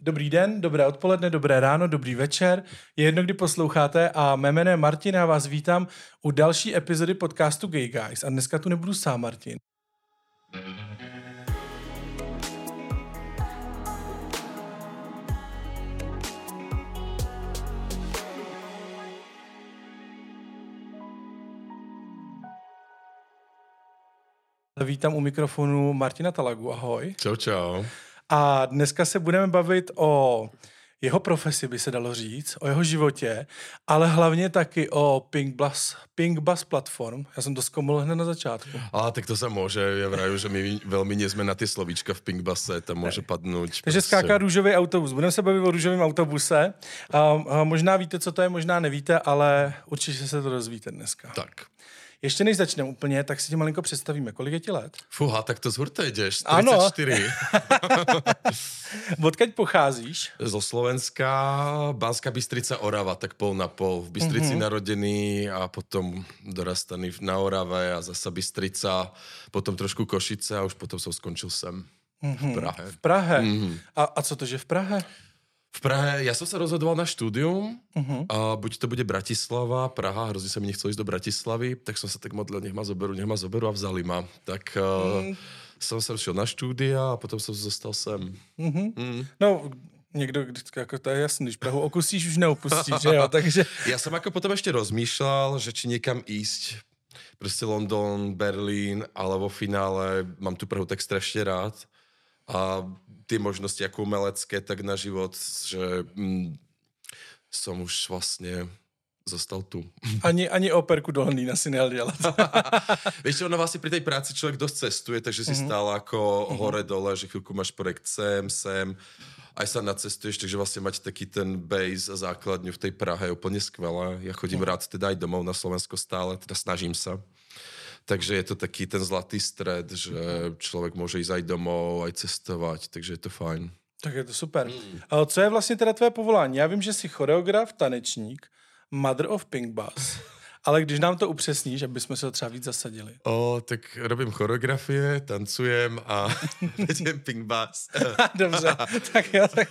Dobrý den, dobré odpoledne, dobré ráno, dobrý večer. Je jedno, kdy posloucháte a mé jméno je Martin a vás vítám u další epizody podcastu Gay Guys. A dneska tu nebudu sám, Martin. Vítám u mikrofonu Martina Talagu, ahoj. Čau, čau. A dneska se budeme bavit o jeho profesi, by se dalo říct, o jeho životě, ale hlavně taky o Pink Bus, Pink Bus Platform. Já jsem to zkomol hned na začátku. A tak to se může, já vraju, že my velmi nejsme na ty slovíčka v Pink Buse, tam může padnout. Takže prostě... skáká růžový autobus. Budeme se bavit o růžovém autobuse. A, a možná víte, co to je, možná nevíte, ale určitě se to dozvíte dneska. Tak. Ještě než začneme úplně, tak si tě malinko představíme. Kolik je ti let? Fuha, tak to zhurte jdeš. 44. Ano. Odkaď pocházíš? Zo Slovenska, Banská Bystrica, Orava, tak pol na pol. V Bystrici mm-hmm. narodený a potom dorastaný na Orave a zasa Bystrica, potom trošku Košice a už potom som skončil sem. Mm-hmm. V Prahe. V Prahe. Mm-hmm. A, a co to, že v Prahe? V Prahe, ja som sa rozhodoval na štúdium, uh-huh. a buď to bude Bratislava, Praha, hrozne sa mi nechcelo ísť do Bratislavy, tak som sa tak modlil, nech ma zoberú, nech ma zoberú a vzali ma. Tak uh, som sa šiel na štúdia a potom som zostal sem. Uh-huh. Mm. No, někdo, jako to je jasný, když Prahu okusíš, už neopustíš, že jo, takže... Ja som ako potom ešte rozmýšľal, že či niekam ísť, proste London, Berlín, ale vo finále mám tu Prahu tak strašne rád a ty možnosti ako umelecké, tak na život, že mm, som už vlastne zostal tu. Ani, ani operku do Londýna si nejel dělat. Víš, ono vlastně pri tej práci člověk dost cestuje, takže si mm-hmm. stále jako mm-hmm. hore dole, že chvilku máš projekt sem, sem, aj sa nacestuješ, takže vlastně mať taký ten base a základňu v tej Prahe je úplně skvelé. Ja chodím mm. rád teda aj domov na Slovensko stále, teda snažím sa. Takže je to taký ten zlatý stred, že člověk může jít aj domov, aj cestovat, takže je to fajn. Tak je to super. Mm. A co je vlastně teda tvé povolání? Já vím, že jsi choreograf, tanečník, mother of Pink Bass. Ale když nám to upřesníš, aby jsme se to třeba víc zasadili. O, tak robím choreografie, tancujem a vedem ping bass. Dobře, tak jo. Tak...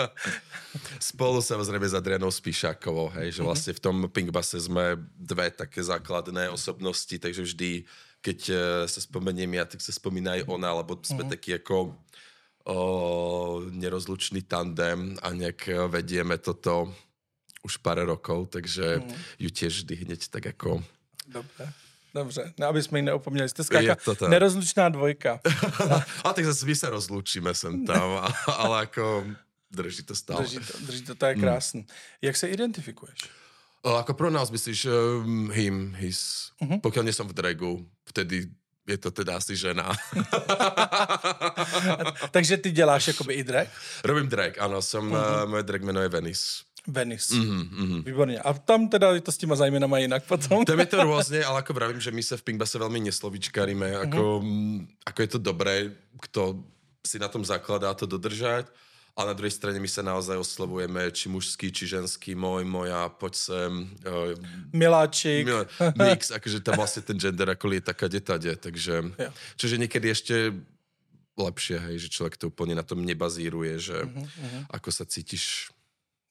Spolu samozřejmě s Adrianou Spíšákovou, hej, že mhm. vlastně v tom ping base jsme dve také základné osobnosti, takže vždy, keď eh, se spomeniem ja, tak se spomíná aj ona, lebo jsme mm. taky jako o, nerozlučný tandem a nějak vedieme toto už pár rokov, takže hmm. ju tiež vždy hneď tak jako... Dobře. Dobře, no, aby jsme ji neopomněli. Jste skáka nerozlučná dvojka. a tak zase my se rozlučíme sem tam, ale jako drží to stále. Drží to, drží to, to je krásný. Hmm. Jak se identifikuješ? O, ako pro nás myslíš um, him, his. Uh-huh. Pokiaľ nie som v dragu, vtedy je to teda asi žena. Takže ty děláš jakoby i drag? Robím drag, ano. Jsem, uh-huh. moje drag jméno je Venice. Venice. Mm-hmm, mm-hmm. Výborně. A tam teda je to s těma zájmenama jinak potom. Tam je to různě, ale jako vravím, že my se v Pingbase velmi neslovičkaríme. Jako, mm-hmm. jako je to dobré, kdo si na tom zakladá to dodržať. A na druhé straně my se naozaj oslovujeme, či mužský, či ženský, môj, moja, poď sem. Uh, Miláčik. Mil, mix, akože tam vlastně ten gender jako lieta kade tade, takže, jo. čiže někdy ještě lepšie, hej, že člověk to úplně na tom nebazíruje, že uh-huh, ako sa cítiš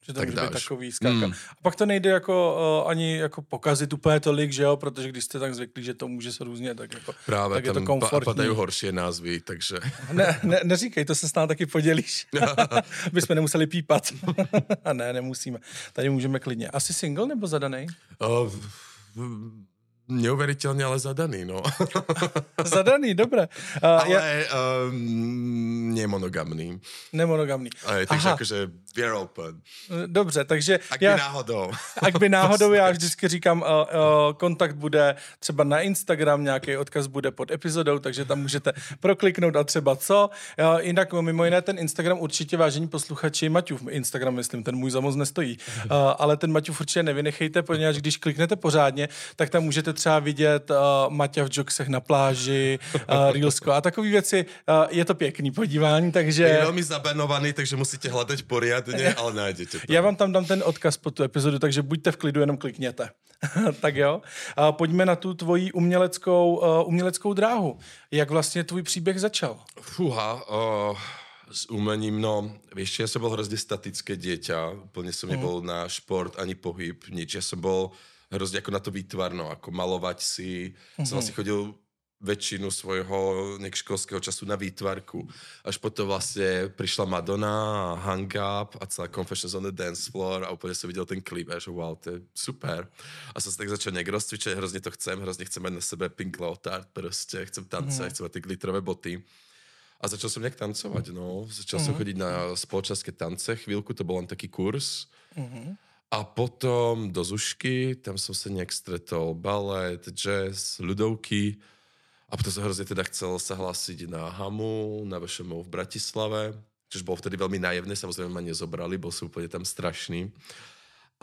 že to tak může dáš. být takový skáka. Mm. A pak to nejde jako uh, ani jako pokazit úplně tolik, že jo, protože když jste tak zvyklí, že to může se různě, tak jako Právě tak je to komfortní. padají horší názvy, takže... ne, ne, neříkej, to se s námi taky podělíš. My jsme nemuseli pípat. A ne, nemusíme. Tady můžeme klidně. Asi single nebo zadaný? Uh, neuveriteľne, ale zadaný, no. zadaný, dobre. Uh, ale ja... um, nemonogamný. Nemonogamný. Aj, takže Aha. akože we're open. Dobře, takže... Ak já, by náhodou. Ak by náhodou, já vždycky říkám, uh, uh, kontakt bude třeba na Instagram, nějaký odkaz bude pod epizodou, takže tam můžete prokliknout a třeba co. Uh, jinak mimo jiné ten Instagram určitě, vážení posluchači, Maťův Instagram, myslím, ten můj za moc nestojí, uh, ale ten Maťův určitě nevynechejte, protože když kliknete pořádně, tak tam můžete třeba vidět uh, Maťa v jogsech na pláži, uh, Reelsko a takové věci. Uh, je to pěkný podívání, takže... Je velmi zabanovaný, takže musíte hledat poriadně, ale najdete to. Já vám tam dám ten odkaz po tu epizodu, takže buďte v klidu, jenom klikněte. tak jo. Uh, pojďme na tu tvoji uměleckou, uh, uměleckou dráhu. Jak vlastně tvůj příběh začal? Fuha, uh, S umením, no, vieš, ja som bol hrozne statické dieťa, úplne som nebol na šport ani pohyb, nič. Ja som bol hrozne ako na to výtvarno, ako malovať si. Som asi chodil väčšinu svojho školského času na výtvarku. Až potom vlastne prišla Madonna a Hang Up a celá Confessions on the Dance Floor a úplne som videl ten klip a že wow, to je super. A som sa tak začal nejak rozcvičať, hrozne to chcem, hrozne chcem mať na sebe pink leotard, proste chcem tancovať, mm. chcem mať tie glitterové boty. A začal som nejak tancovať, no. Začal mm. som chodiť na spoločenské tance, chvíľku to bol len taký kurz. Mm. A potom do Zušky, tam som sa nejak stretol balet, jazz, ľudovky. A potom som hrozne teda chcel sa hlásiť na Hamu, na VŠMU v Bratislave, čož bolo vtedy veľmi najevné, samozrejme ma nezobrali, bol som úplne tam strašný.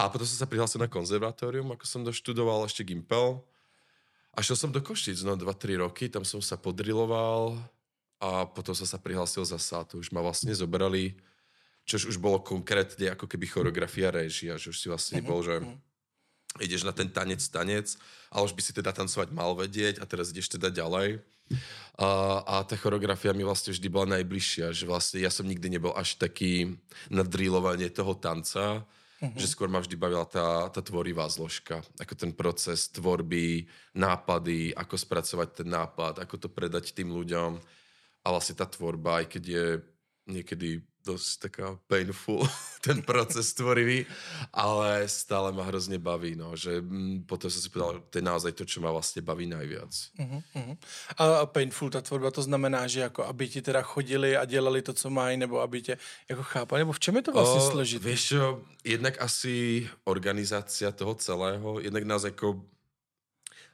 A potom som sa prihlásil na konzervatórium, ako som doštudoval ešte Gimpel. A šiel som do Košic, no 2-3 roky, tam som sa podriloval a potom som sa prihlásil za to už ma vlastne zobrali, čož už bolo konkrétne ako keby choreografia režia, že už si vlastne bol, že mhm ideš na ten tanec, tanec, a už by si teda tancovať mal vedieť a teraz ideš teda ďalej. A, a tá choreografia mi vlastne vždy bola najbližšia, že vlastne ja som nikdy nebol až taký na drillovanie toho tanca, uh-huh. že skôr ma vždy bavila tá, tá tvorivá zložka, ako ten proces tvorby, nápady, ako spracovať ten nápad, ako to predať tým ľuďom a vlastne tá tvorba, aj keď je niekedy dosť taká painful, ten proces tvorivý, ale stále ma hrozne baví, no, že m, mm, potom som si povedal, to je naozaj to, čo ma vlastne baví najviac. Uh-huh, uh-huh. A painful, ta tvorba, to znamená, že jako aby ti teda chodili a dělali to, co mají, nebo aby tě jako chápali, nebo v čem je to vlastně o, složité? Vieš čo, jednak asi organizácia toho celého, jednak nás ako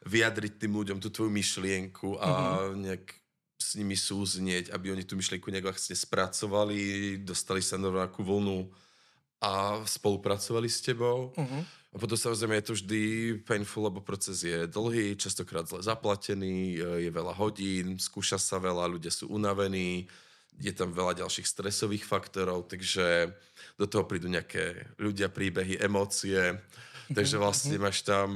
vyjadriť tým ľuďom tú tvoju myšlienku a uh-huh. nejak s nimi súznieť, aby oni tú myšlienku nejak vlastne spracovali, dostali sa na rovnakú vlnu a spolupracovali s tebou. Uh-huh. A potom samozrejme je to vždy painful, lebo proces je dlhý, častokrát zle zaplatený, je veľa hodín, skúša sa veľa, ľudia sú unavení, je tam veľa ďalších stresových faktorov, takže do toho prídu nejaké ľudia, príbehy, emócie, takže vlastne máš tam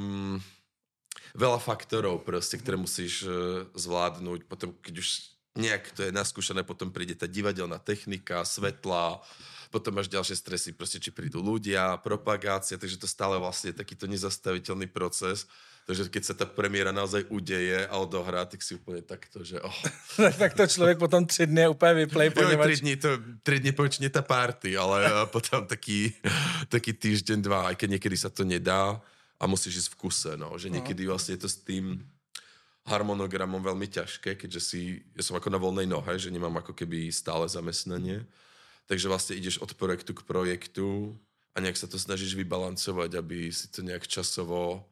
veľa faktorov proste, ktoré musíš uh, zvládnuť. Potom, keď už nejak to je naskúšané, potom príde tá divadelná technika, svetla, potom máš ďalšie stresy, proste či prídu ľudia, propagácia, takže to stále vlastne je takýto nezastaviteľný proces. Takže keď sa tá premiéra naozaj udeje a odohrá, tak si úplne takto, že oh. tak to človek potom tři dny úplne vyplay, ponieważ... Tri dní, to, tri dní počne tá party, ale potom taký, taký týždeň, dva, aj keď niekedy sa to nedá, a musíš ísť v kuse, no. Že no. niekedy vlastne je to s tým harmonogramom veľmi ťažké, keďže si, ja som ako na voľnej nohe, že nemám ako keby stále zamestnanie. Takže vlastne ideš od projektu k projektu a nejak sa to snažíš vybalancovať, aby si to nejak časovo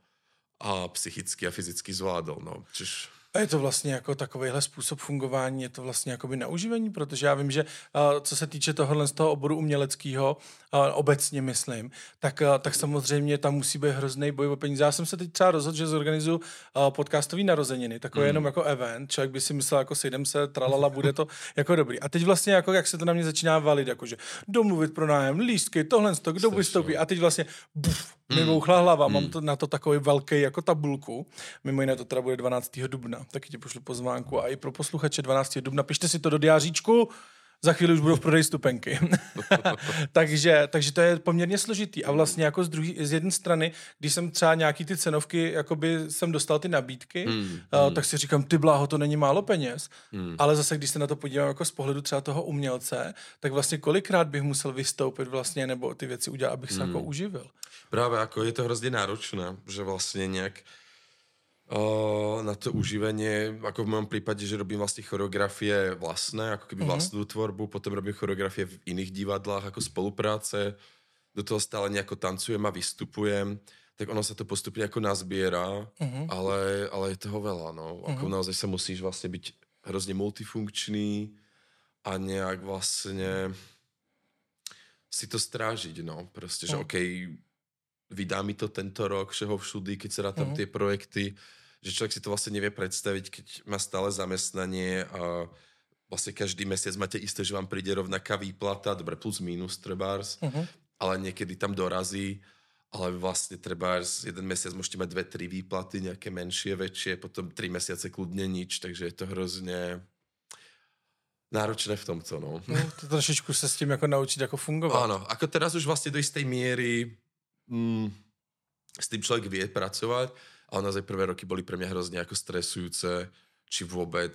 a psychicky a fyzicky zvládol. No. Čiž a je to vlastně jako takovýhle způsob fungování, je to vlastně jakoby na uživení, protože já vím, že uh, co se týče tohohle z toho oboru uměleckého, uh, obecně myslím, tak, uh, tak samozřejmě tam musí být hrozný boj o peníze. Já jsem se teď třeba rozhodl, že zorganizuju podcastový narozeniny, takové mm. jenom jako event, člověk by si myslel, jako sejdem se, tralala, bude to jako dobrý. A teď vlastně jako, jak se to na mě začíná valit, jakože domluvit pro nájem, lístky, tohle, to, kdo vystoupí. A teď vlastně buf, mi mm. bouchla hlava, mm. mám to, na to takový velký jako tabulku. Mimo jiné to teda bude 12. dubna taky ti pošlu pozvánku a i pro posluchače 12. dubna. Pište si to do diáříčku, za chvíli už budou v prodeji stupenky. takže, takže to je poměrně složitý. A vlastně jako z, druhý, z jedné strany, když jsem třeba nějaký ty cenovky, jakoby jsem dostal ty nabídky, hmm, uh, tak si říkám, ty bláho, to není málo peněz. Hmm. Ale zase, když se na to podívám jako z pohledu třeba toho umělce, tak vlastně kolikrát bych musel vystoupit vlastně, nebo ty věci udělat, abych se hmm. jako uživil. Právě jako je to hrozně náročné, že vlastně nějak na to uživenie, ako v mojom prípade, že robím vlastne choreografie vlastné, ako keby mm-hmm. vlastnú tvorbu, potom robím choreografie v iných divadlách ako spolupráce, do toho stále nejako tancujem a vystupujem, tak ono sa to postupne ako nazbiera, mm-hmm. ale, ale je toho veľa, no. Ako mm-hmm. naozaj sa musíš vlastne byť hrozne multifunkčný a nejak vlastne si to strážiť, no. Proste, že mm. okej, okay, vydá mi to tento rok všeho všudy, keď sa rátam mm-hmm. tie projekty, že človek si to vlastne nevie predstaviť, keď má stále zamestnanie a vlastne každý mesiac máte isté, že vám príde rovnaká výplata, dobre, plus minus trebárs, mm-hmm. ale niekedy tam dorazí, ale vlastne trebárs jeden mesiac môžete mať dve, tri výplaty, nejaké menšie, väčšie, potom tri mesiace kľudne nič, takže je to hrozne náročné v tomto, no. no to trošičku se s tím jako naučit jako fungovat. Áno, ako teraz už vlastne do istej miery mm, s tým človek vie pracovať, ale naozaj prvé roky boli pre mňa hrozne ako stresujúce, či vôbec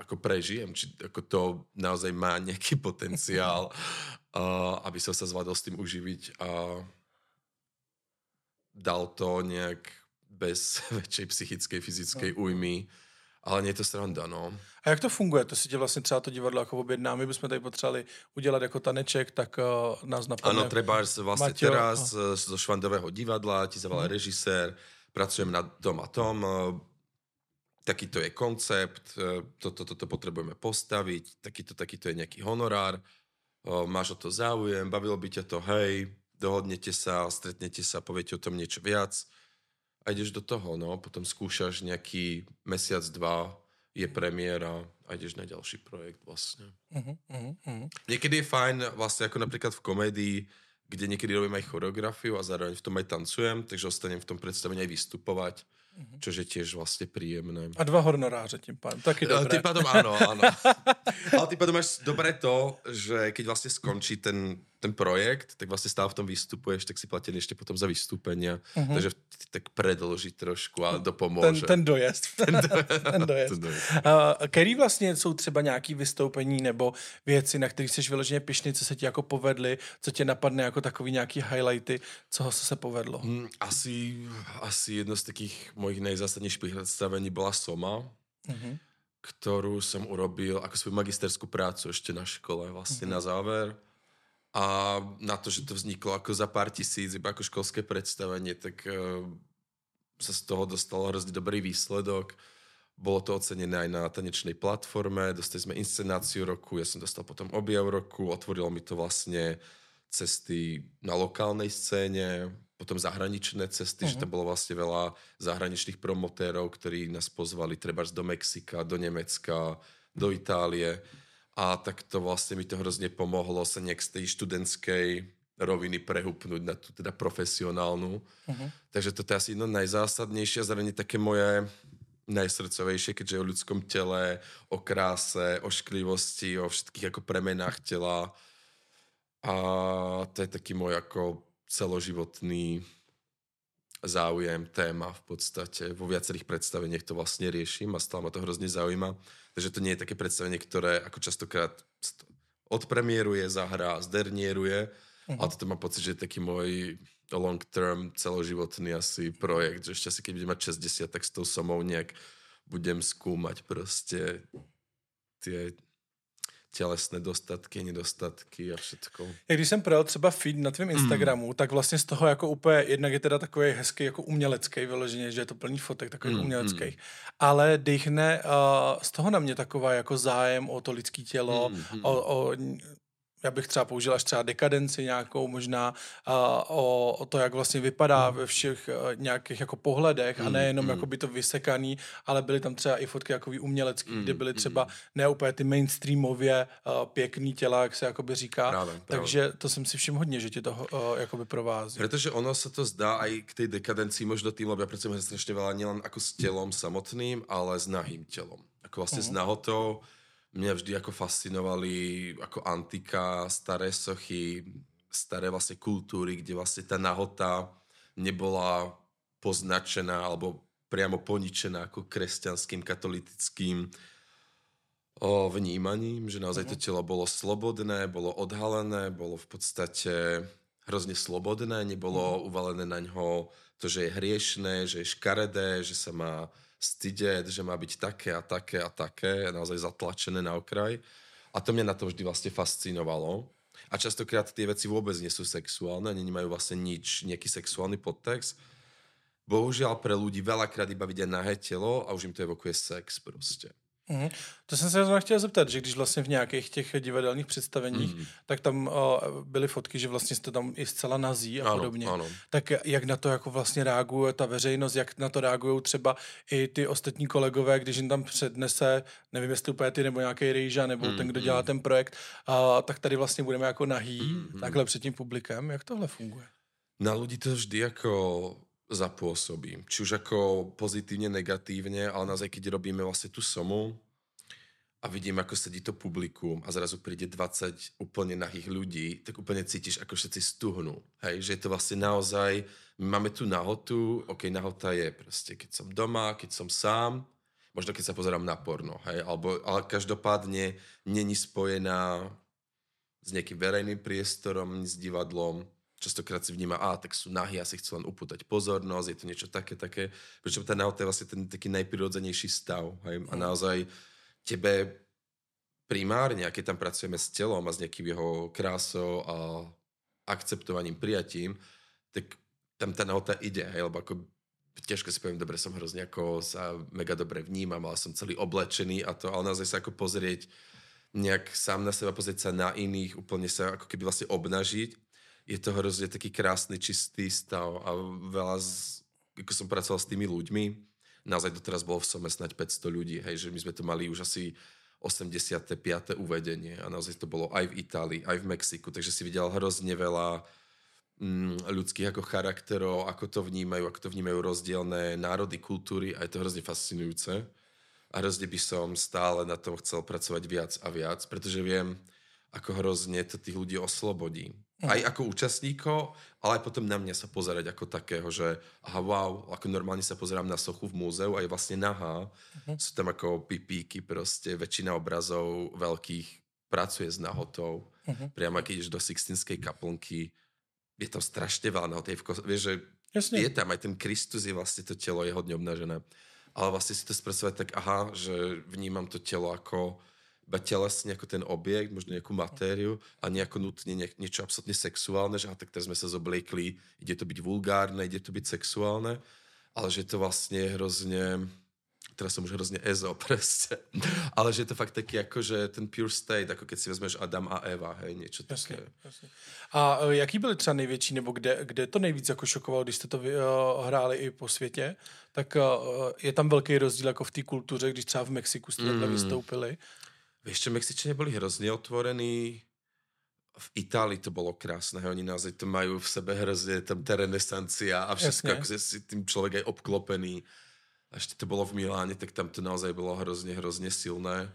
ako prežijem, či ako to naozaj má nejaký potenciál, uh, aby som sa zvládol s tým uživiť a dal to nejak bez väčšej psychickej, fyzickej no. újmy. Ale nie je to sranda, no. A jak to funguje? To si tě vlastně třeba to divadlo jako objedná. My bychom tady potřebovali udělat jako taneček, tak uh, nás napadne. Áno, treba vlastne Maťo, teraz a... zo Švandového divadla ti zavolá hmm. režisér, pracujem na tom a tom, uh, takýto je koncept, toto, toto potrebujeme postaviť, takýto, takýto je nejaký honorár, máš o to záujem, bavilo by ťa to, hej, dohodnete sa, stretnete sa, poviete o tom niečo viac a ideš do toho, no. Potom skúšaš nejaký mesiac, dva, je premiéra a ideš na ďalší projekt vlastne. Uh-huh, uh-huh. Niekedy je fajn, vlastne ako napríklad v komédii, kde niekedy robím aj choreografiu a zároveň v tom aj tancujem, takže ostanem v tom predstavení aj vystupovať Mm-hmm. Čo je tiež vlastne príjemné. A dva honoráře tým pádom, taky dobré. Tým pádom áno, áno. Ale tým pádom máš dobre to, že keď vlastne skončí ten, ten projekt, tak vlastne stále v tom vystupuješ, tak si platený ešte potom za vystúpenia. Mm-hmm. Takže tak predloží trošku a to pomôže. Ten, ten dojezd. Ten, do, ten dojezd. ten dojezd. Uh, který vlastně jsou třeba nějaký vystoupení nebo věci, na kterých jsi vyloženě pišný, co se ti jako povedly, co tě napadne jako takový nějaký highlighty, co se povedlo? Hmm, asi, asi jedno z takých mojich najzásadnejších predstavení bola Soma, mm-hmm. ktorú som urobil ako svoju magisterskú prácu ešte na škole, vlastne mm-hmm. na záver. A na to, že to vzniklo ako za pár tisíc, iba ako školské predstavenie, tak uh, sa z toho dostalo hrozne dobrý výsledok. Bolo to ocenené aj na tanečnej platforme, dostali sme inscenáciu roku, ja som dostal potom objav roku, otvorilo mi to vlastne cesty na lokálnej scéne, potom zahraničné cesty, uh-huh. že tam mhm. bolo vlastne veľa zahraničných promotérov, ktorí nás pozvali treba do Mexika, do Nemecka, do Itálie. A tak to vlastne mi to hrozne pomohlo sa nejak z tej študentskej roviny prehupnúť na tú teda profesionálnu. Uh-huh. Takže toto je asi jedno najzásadnejšie a zároveň také moje najsrdcovejšie, keďže je o ľudskom tele, o kráse, o šklivosti, o všetkých ako premenách tela. A to je taký môj ako celoživotný záujem, téma v podstate. Vo viacerých predstaveniach to vlastne riešim a stále ma to hrozne zaujíma. Takže to nie je také predstavenie, ktoré ako častokrát odpremieruje, zahrá, zdernieruje, uh-huh. ale toto mám pocit, že je taký môj long term, celoživotný asi projekt, že ešte asi keď budem mať 60, tak s tou somou nejak budem skúmať proste tie tělesné dostatky, nedostatky a všetko. Jak když jsem projel třeba feed na tvém Instagramu, mm. tak vlastně z toho jako úplně, jednak je teda takový hezký jako umělecký vyloženě, že je to plný fotek takových mm, uměleckých, mm. ale dýchne uh, z toho na mě taková jako zájem o to lidské tělo, mm, mm. O, o já bych třeba použil až třeba dekadenci nějakou možná uh, o, o to, jak vlastně vypadá mm. ve všech uh, nějakých jako pohledech a nejenom mm. jako by to vysekaný, ale byly tam třeba i fotky jako umělecký, mm. kde byly třeba mm. ne úplně ty mainstreamově uh, pěkný těla, jak se jakoby říká. Práve, práve. Takže to jsem si všiml hodně, že ti to uh, jakoby provází. Protože ono se to zdá aj k tej dekadencii možno tým, lebo ja pracujem strašne veľa nielen ako s telom samotným, ale s nahým telom. Ako vlastne mm. s nahotou mňa vždy ako fascinovali ako antika, staré sochy, staré vlastne kultúry, kde vlastne tá nahota nebola poznačená alebo priamo poničená ako kresťanským, katolickým o, vnímaním, že naozaj to mhm. telo bolo slobodné, bolo odhalené, bolo v podstate hrozne slobodné, nebolo mhm. uvalené na ňo to, že je hriešné, že je škaredé, že sa má stydeť, že má byť také a také a také, naozaj zatlačené na okraj. A to mňa na to vždy vlastne fascinovalo. A častokrát tie veci vôbec nie sú sexuálne, ani nemajú vlastne nič, nejaký sexuálny podtext. Bohužiaľ pre ľudí veľakrát iba vidia nahé telo a už im to evokuje sex proste. Mm. To jsem se chtěl zeptat, že když vlastně v nějakých těch divadelních představeních, mm. tak tam uh, byly fotky, že vlastně jste tam i zcela nazí a ano, podobně. Ano. Tak jak na to jako vlastně reaguje ta veřejnost, jak na to reagují třeba i ty ostatní kolegové, když jim tam přednese, nevím jestli úplně ty nebo nějaký rejža, nebo mm, ten, kdo dělá mm. ten projekt, uh, tak tady vlastně budeme jako nahý, mm, takhle před tím publikem. Jak tohle funguje? Na ľudí to vždy jako zapôsobí. Či už ako pozitívne, negatívne, ale naozaj, keď robíme vlastne tú somu, a vidím, ako sedí to publikum a zrazu príde 20 úplne nahých ľudí, tak úplne cítiš, ako všetci stuhnú. Hej, že je to vlastne naozaj, my máme tu nahotu, ok, nahota je proste, keď som doma, keď som sám, možno keď sa pozerám na porno, hej, alebo, ale každopádne není spojená s nejakým verejným priestorom, s divadlom, častokrát si vníma, a tak sú nahy, asi chcú len upútať pozornosť, je to niečo také, také, prečo tá nahota je vlastne ten taký najprirodzenejší stav, hej, a naozaj tebe primárne, a keď tam pracujeme s telom a s nejakým jeho krásou a akceptovaním, prijatím, tak tam tá nahota ide, hej, lebo ako ťažko si poviem, dobre, som hrozne ako sa mega dobre vnímam, ale som celý oblečený a to, ale naozaj sa ako pozrieť nejak sám na seba, pozrieť sa na iných, úplne sa ako keby vlastne obnažiť. Je to hrozne taký krásny, čistý stav a veľa z, ako som pracoval s tými ľuďmi, naozaj doteraz bolo v Some snať 500 ľudí, hej, že my sme to mali už asi 85. uvedenie a naozaj to bolo aj v Itálii, aj v Mexiku, takže si videl hrozne veľa mm, ľudských ako charakterov, ako to vnímajú, ako to vnímajú rozdielne národy, kultúry a je to hrozne fascinujúce. A hrozne by som stále na tom chcel pracovať viac a viac, pretože viem, ako hrozne to tých ľudí oslobodí. Aj ako účastníkov, ale aj potom na mňa sa pozerať ako takého, že aha, wow, ako normálne sa pozerám na sochu v múzeu a je vlastne nahá. Uh-huh. Sú tam ako pipíky, proste väčšina obrazov veľkých pracuje s nahotou. Uh-huh. Priamo keď ideš do Sixtinskej kaplnky, je tam strašne veľa nahoty. Vieš, že Jasne. je tam aj ten Kristus, je vlastne to telo je hodne obnažené. Ale vlastne si to spracovať tak, aha, že vnímam to telo ako iba telesne ako ten objekt, možno nejakú matériu a nejako nutne nie, niečo absolútne sexuálne, že tak teraz sme sa zobliekli, ide to byť vulgárne, ide to byť sexuálne, ale že to vlastne hrozne teraz som už hrozne ezo, presne. Ale že je to fakt taký ako, že ten pure state, ako keď si vezmeš Adam a Eva, hej, niečo jasně, také. Jasně. A uh, jaký byly třeba největší, nebo kde, kde to nejvíc jako šokovalo, když jste to uh, hráli i po světě, tak uh, je tam velký rozdíl jako v té kultuře, když třeba v Mexiku jste mm. vystoupili. Vieš čo, Mexičania boli hrozne otvorení, v Itálii to bolo krásne, oni naozaj to majú v sebe hrozne, tam tá renesancia a všetko, ako si tým človek aj obklopený. A ešte to bolo v Miláne, tak tam to naozaj bolo hrozne, hrozne silné.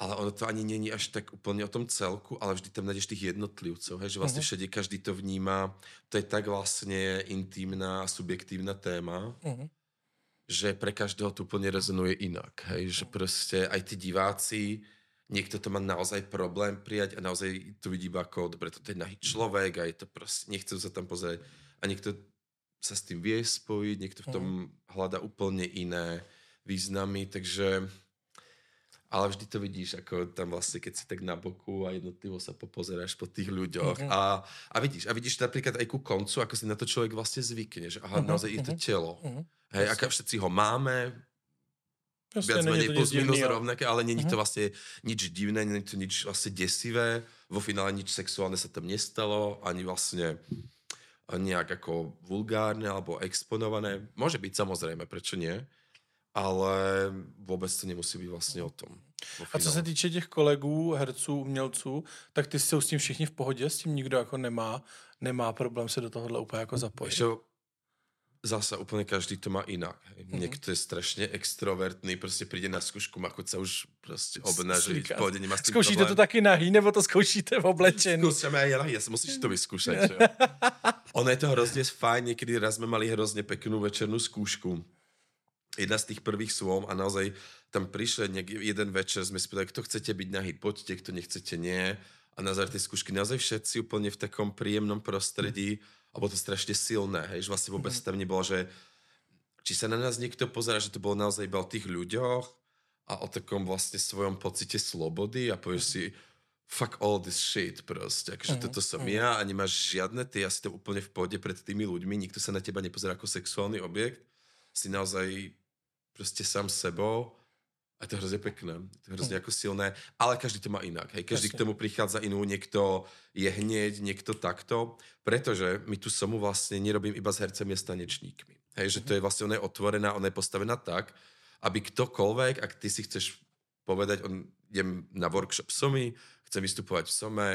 Ale ono to ani není až tak úplne o tom celku, ale vždy tam nájdeš tých jednotlivcov, hej, že vlastne uh-huh. všade každý to vníma. To je tak vlastne intimná a subjektívna téma, uh-huh. že pre každého to úplne rezonuje inak. Hej, že proste aj tí diváci, niekto to má naozaj problém prijať a naozaj to vidí ako, dobre, to je nahý človek a je to proste, nechcem sa tam pozrieť a niekto sa s tým vie spojiť, niekto v tom mm. hľada úplne iné významy, takže ale vždy to vidíš, ako tam vlastne, keď si tak na boku a jednotlivo sa popozeráš po tých ľuďoch uh-huh. a, a vidíš, a vidíš napríklad aj ku koncu, ako si na to človek vlastne zvykne, že aha, uh-huh. naozaj je to telo. Uh-huh. Hej, aká všetci ho máme, Proste viac menej plus minus rovnaké, ale není uh-huh. to mhm. vlastne nič divné, není to nič vlastne desivé. Vo finále nič sexuálne sa tam nestalo, ani vlastne nejak ako vulgárne alebo exponované. Môže byť samozrejme, prečo nie? Ale vôbec to nemusí byť vlastne o tom. A co se týče těch kolegů, herců, umělců, tak ty jsou s tím všichni v pohodě, s tím nikdo jako nemá, nemá problém se do tohohle úplně jako zapojit. Ešte, zase úplne každý to má inak. Mm-hmm. Niekto je strašne extrovertný, proste príde na skúšku, ako sa už proste obnaží, v pohode nemá s tým Zkoušíte problém. to taky nahý, nebo to zkoušíte v oblečení? Skúšame aj nahý, ja sa musíš to vyskúšať. Že? ono je to hrozne fajn, niekedy raz sme mali hrozne peknú večernú skúšku. Jedna z tých prvých svom a naozaj tam prišiel niek- jeden večer, sme spýtali, kto chcete byť nahý, poďte, kto nechcete, nie. A na záver tej skúšky naozaj všetci úplne v takom príjemnom prostredí a bolo to strašne silné, hej, že vlastne vôbec mm-hmm. tam nebolo, že či sa na nás niekto pozera, že to bolo naozaj iba o tých ľuďoch a o takom vlastne svojom pocite slobody a povieš si, fuck all this shit proste, akože mm-hmm. toto som ja a nemáš žiadne, ty asi to úplne v pôde pred tými ľuďmi, nikto sa na teba nepozerá ako sexuálny objekt, si naozaj proste sám sebou a to je hrozne pekné, to je hrozne hm. ako silné, ale každý to má inak. Hej. Každý Jasne. k tomu prichádza inú, niekto je hneď, niekto takto, pretože my tu somu vlastne nerobím iba s hercami a stanečníkmi. Hej, že to je vlastne, ona je otvorená, ona je postavená tak, aby ktokoľvek, ak ty si chceš povedať, on, idem na workshop somy, chcem vystupovať v some,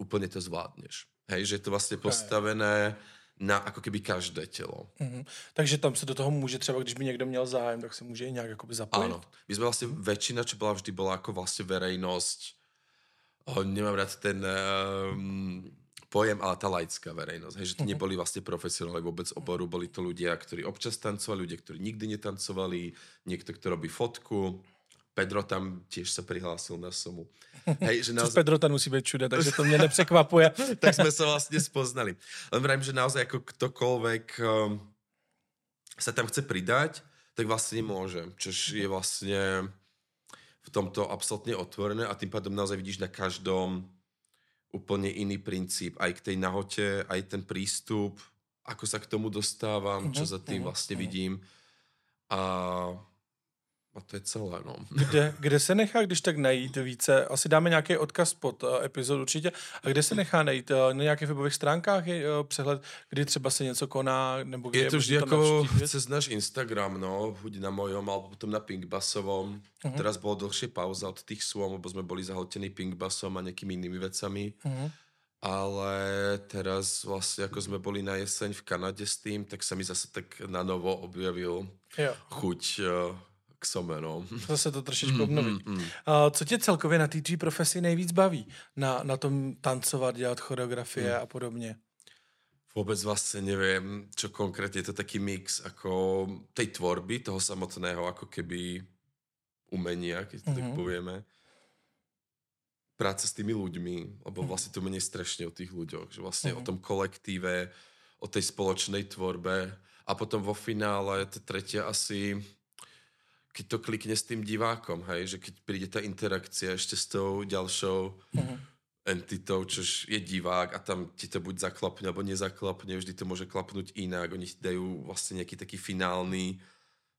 úplne to zvládneš. Hej, že je to vlastne postavené na ako keby každé tělo. Mm-hmm. Takže tam se do toho může třeba, když by někdo měl zájem, tak se může i nějak jakoby zapojit. Áno. My sme vlastne, väčšina, čo bola vždy, bola ako vlastne verejnosť, oh, nemám rád ten um, pojem, ale tá laická verejnosť, hej, že to neboli vlastne profesionáli vôbec oboru, boli to ľudia, ktorí občas tancovali, ľudia, ktorí nikdy netancovali, niekto, kto robí fotku, Pedro tam tiež sa prihlásil na somu. Hej, že naozaj... Pedro tam musí byť čude, takže to mne nepřekvapuje. tak sme sa vlastne spoznali. Len vrajím, že naozaj ako ktokoľvek um, sa tam chce pridať, tak vlastne nemôže. Čož je vlastne v tomto absolútne otvorené a tým pádom naozaj vidíš na každom úplne iný princíp. Aj k tej nahote, aj ten prístup, ako sa k tomu dostávam, čo mhm, za tým mhm. vidím. A a to je celé, no. Kde, kde se nechá, když tak najít více? Asi dáme nějaký odkaz pod uh, epizodu určitě. A kde se nechá najít? Uh, na nějakých webových stránkách je uh, přehled, kdy třeba se něco koná? Nebo kde je to vždy jako cez náš Instagram, no. Buď na mojom, alebo potom na Pinkbasovom. Uh-huh. Teraz bolo dlhšie pauza od tých swom, lebo sme boli zahltení Pinkbasom a nejakými inými vecami. Uh-huh. Ale teraz vlastne, ako sme boli na jeseň v Kanade s tým, tak sa mi zase tak na novo objavil jo. chuť uh, k sobě, no. Zase to trošičku mm, obnovit. Mm, mm. A co tě celkově na té profesi nejvíc baví? Na, na tom tancovat, dělat choreografie mm. a podobně? Vôbec vlastne neviem, čo konkrétne je to taký mix ako tej tvorby, toho samotného ako keby umenia, keď to mm-hmm. tak povieme. Práce s tými ľuďmi, lebo vlastne to menej strašne o tých ľuďoch, že vlastne mm-hmm. o tom kolektíve, o tej spoločnej tvorbe a potom vo finále to tretie asi keď to klikne s tým divákom, hej, že keď príde tá interakcia ešte s tou ďalšou uh-huh. entitou, čož je divák a tam ti to buď zaklapne, alebo nezaklapne, vždy to môže klapnúť inak, oni ti dajú vlastne nejaký taký finálny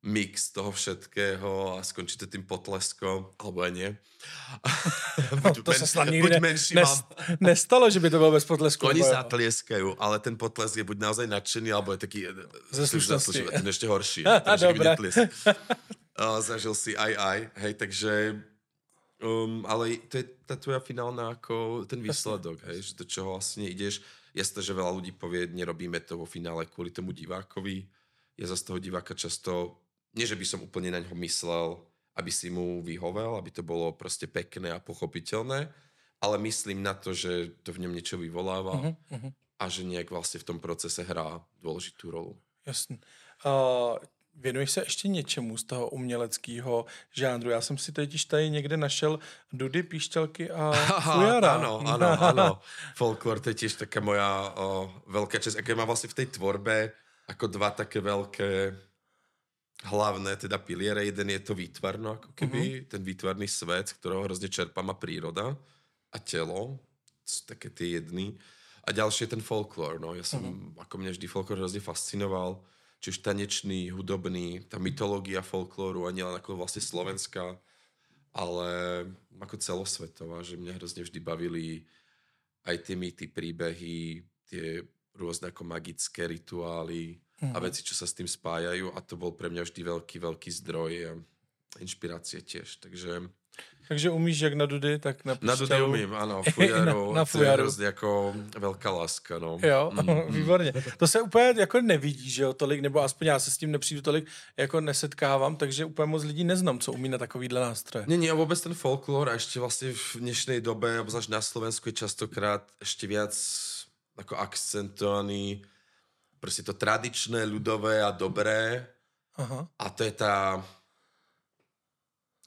mix toho všetkého a skončí to tým potleskom, alebo aj nie. buď, to men, sa snad nikdy ne, nes, nestalo, že by to bolo bez potlesku. Oni zatlieskajú, ale ten potlesk je buď naozaj nadšený, alebo je taký... Ze slušnosti. Ten ešte horší. Dobre. Uh, zažil si aj aj, hej, takže um, ale to je tá tvoja finálna ako ten výsledok, hej, že do čoho vlastne ideš. Jasné, že veľa ľudí povie, nerobíme to vo finále kvôli tomu divákovi. Ja za z toho diváka často, nie že by som úplne na ňo myslel, aby si mu vyhovel, aby to bolo proste pekné a pochopiteľné, ale myslím na to, že to v ňom niečo vyvoláva uh-huh, uh-huh. a že nejak vlastne v tom procese hrá dôležitú rolu. Jasne. Uh, Věnuješ se ještě něčemu z toho uměleckého žánru? Já jsem si totiž tady někde našel Dudy, Píšťalky a Fujara. Ano, ano, ano. Folklor, to je tiež taká moja o, veľká časť. Aké má vlastne v tej tvorbe ako dva také veľké hlavné teda piliere. Jeden je to výtvarno, ako keby, uh-huh. ten výtvarný svet, z ktorého hrozne čerpá má príroda a telo. sú také tie jedny. A ďalší je ten folklor. No. Ja som, uh-huh. ako mňa vždy folklor hrozne fascinoval či už tanečný, hudobný, tá mytológia folklóru a nielen ako vlastne slovenská, ale ako celosvetová, že mňa hrozne vždy bavili aj tie mýty, príbehy, tie rôzne ako magické rituály mm. a mhm. veci, čo sa s tým spájajú a to bol pre mňa vždy veľký, veľký zdroj inšpirácie tiež. Takže takže umíš jak na Dudy, tak na Na Dudy umím, ano, fujaru, na, na fujaru. to je jako velká láska, no. Jo, mm. výborně. To se úplně jako nevidí, že jo, tolik, nebo aspoň já se s tím nepřijdu tolik, jako nesetkávám, takže úplně moc lidí neznám, co umí na takovýhle nástroje. Nie, nie, a vůbec ten folklor a ještě vlastně v dnešnej dobe, obzvlášť na Slovensku je častokrát ještě viac jako akcentovaný prostě to tradičné, ľudové a dobré. Aha. A to je ta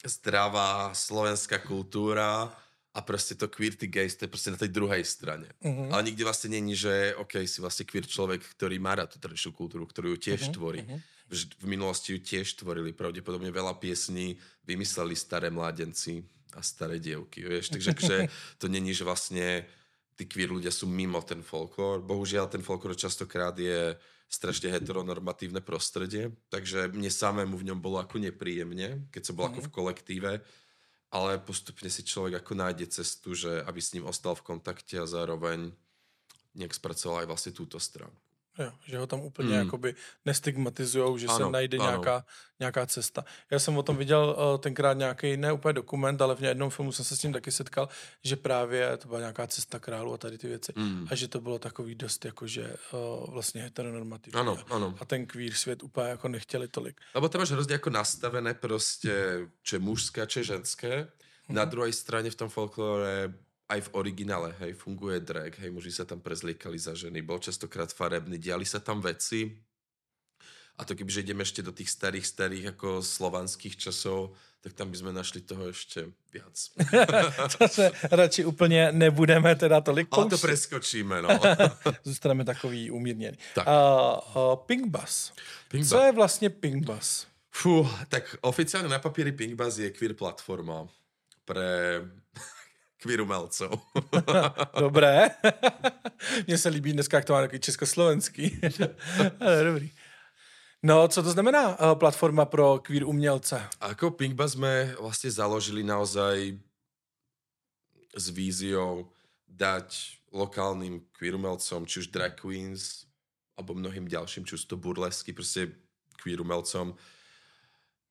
zdravá slovenská kultúra a proste to queer gays, to je proste na tej druhej strane. Uh-huh. Ale nikdy vlastne není, že OK, si vlastne queer človek, ktorý má rád tú tradičnú kultúru, ktorú ju tiež uh-huh. tvorí. Uh-huh. V, v minulosti ju tiež tvorili, pravdepodobne veľa piesní vymysleli staré mládenci a staré dievky, vieš, takže že to není, že vlastne tí queer ľudia sú mimo ten folklór. Bohužiaľ, ten folklór častokrát je strašne heteronormatívne prostredie, takže mne samému v ňom bolo ako nepríjemne, keď som bol mm. ako v mhm. kolektíve, ale postupne si človek ako nájde cestu, že aby s ním ostal v kontakte a zároveň nejak spracoval aj vlastne túto stranu. Jo, že ho tam úplně mm. jakoby nestigmatizujou, že ano, se najde ano. nějaká, nějaká cesta. Já jsem o tom viděl uh, tenkrát nějaký, ne úplně dokument, ale v jednom filmu jsem se s tím taky setkal, že právě to byla nějaká cesta králu a tady ty věci. Mm. A že to bylo takový dost jakože uh, vlastně heteronormativní. Ano, ano. A ten queer svět úplně jako nechtěli tolik. Lebo to máš hrozně jako nastavené prostě, čo je mužské, čo je ženské. Na druhé straně v tom folklore aj v originále, hej, funguje drag, hej, muži sa tam prezliekali za ženy, bol častokrát farebný, diali sa tam veci, a to kebyže ideme ešte do tých starých, starých ako slovanských časov, tak tam by sme našli toho ešte viac. to se radši úplně nebudeme teda tolik. Ale to preskočíme, no. Zůstaneme takový umírněný. Tak. Uh, uh, Pink Bus. Pink Co je vlastně Pink Bus? Fú, tak oficiálne na papieri Pink Bus je queer platforma pre queer umelcov. Dobré. Mně se líbí dneska, jak to má takový československý. Ale dobrý. No, co to znamená uh, platforma pro queer umělce? Ako Pinkba sme vlastne založili naozaj s víziou dať lokálnym queer umelcom, či už drag queens, alebo mnohým ďalším, či už to burlesky, proste queer umelcom,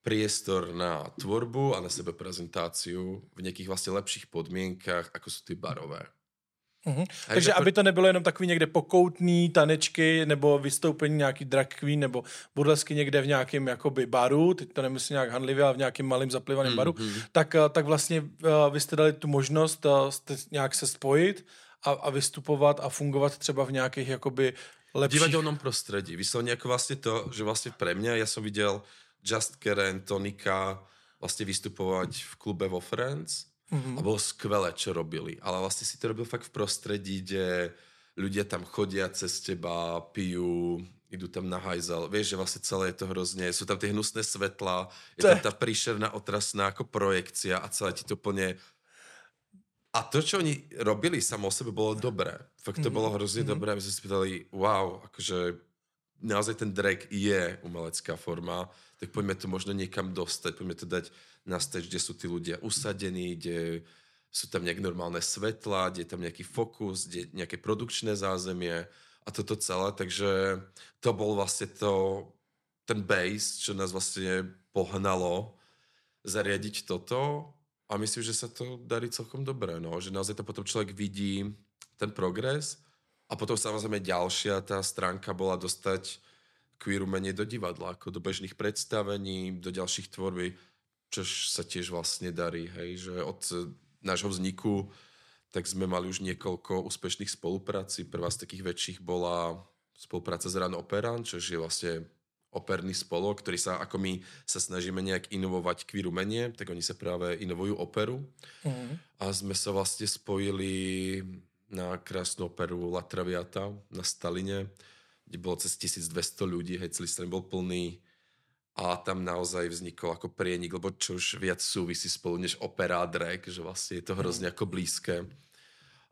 priestor na tvorbu a na sebe prezentáciu v nejakých vlastne lepších podmienkach, ako sú tie barové. Mm-hmm. Takže aby to nebylo jenom takový někde pokoutný tanečky nebo vystoupení nějaký drag queen nebo burlesky někde v nějakém jakoby baru, teď to nemyslím nějak handlivě, ale v nějakém malým zaplivaném mm-hmm. baru, tak, eh, tak vlastně uh, vy jste dali tu možnost uh, nějak se spojit a, a vystupovat a fungovat třeba v nějakých jakoby lepších... V divadelnom prostredí. Vyslovene ako vlastne to, že vlastne pre mňa, ja som videl Just Karen, Tonika vlastne vystupovať v klube vo Friends mm-hmm. a bolo skvelé, čo robili. Ale vlastne si to robil fakt v prostredí, kde ľudia tam chodia cez teba, pijú, idú tam na hajzel. Vieš, že vlastne celé je to hrozne, sú tam tie hnusné svetla, je tam tá príšerná otrasná ako projekcia a celé ti to plne a to, čo oni robili samo o sebe, bolo dobré. Fakt to mm-hmm. bolo hrozne mm-hmm. dobré. My sme si pýtali, wow, akože naozaj ten drag je umelecká forma tak poďme to možno niekam dostať, poďme to dať na stage, kde sú tí ľudia usadení, kde sú tam nejak normálne svetla, kde je tam nejaký fokus, kde je nejaké produkčné zázemie a toto celé, takže to bol vlastne to, ten base, čo nás vlastne pohnalo zariadiť toto a myslím, že sa to darí celkom dobre, no, že naozaj to potom človek vidí ten progres a potom samozrejme ďalšia tá stránka bola dostať queer umenie do divadla, ako do bežných predstavení, do ďalších tvorby, čož sa tiež vlastne darí, hej, že od nášho vzniku tak sme mali už niekoľko úspešných spolupráci. Prvá z takých väčších bola spolupráca s Run Operan, čo je vlastne operný spolok, ktorý sa, ako my sa snažíme nejak inovovať queer umenie, tak oni sa práve inovujú operu. Mm. A sme sa vlastne spojili na krásnu operu La Traviata na Staline, kde bolo cez 1200 ľudí, hej, celý stren bol plný a tam naozaj vznikol ako prienik, lebo čo už viac súvisí spolu než opera a drag, že vlastne je to hrozne ako blízke.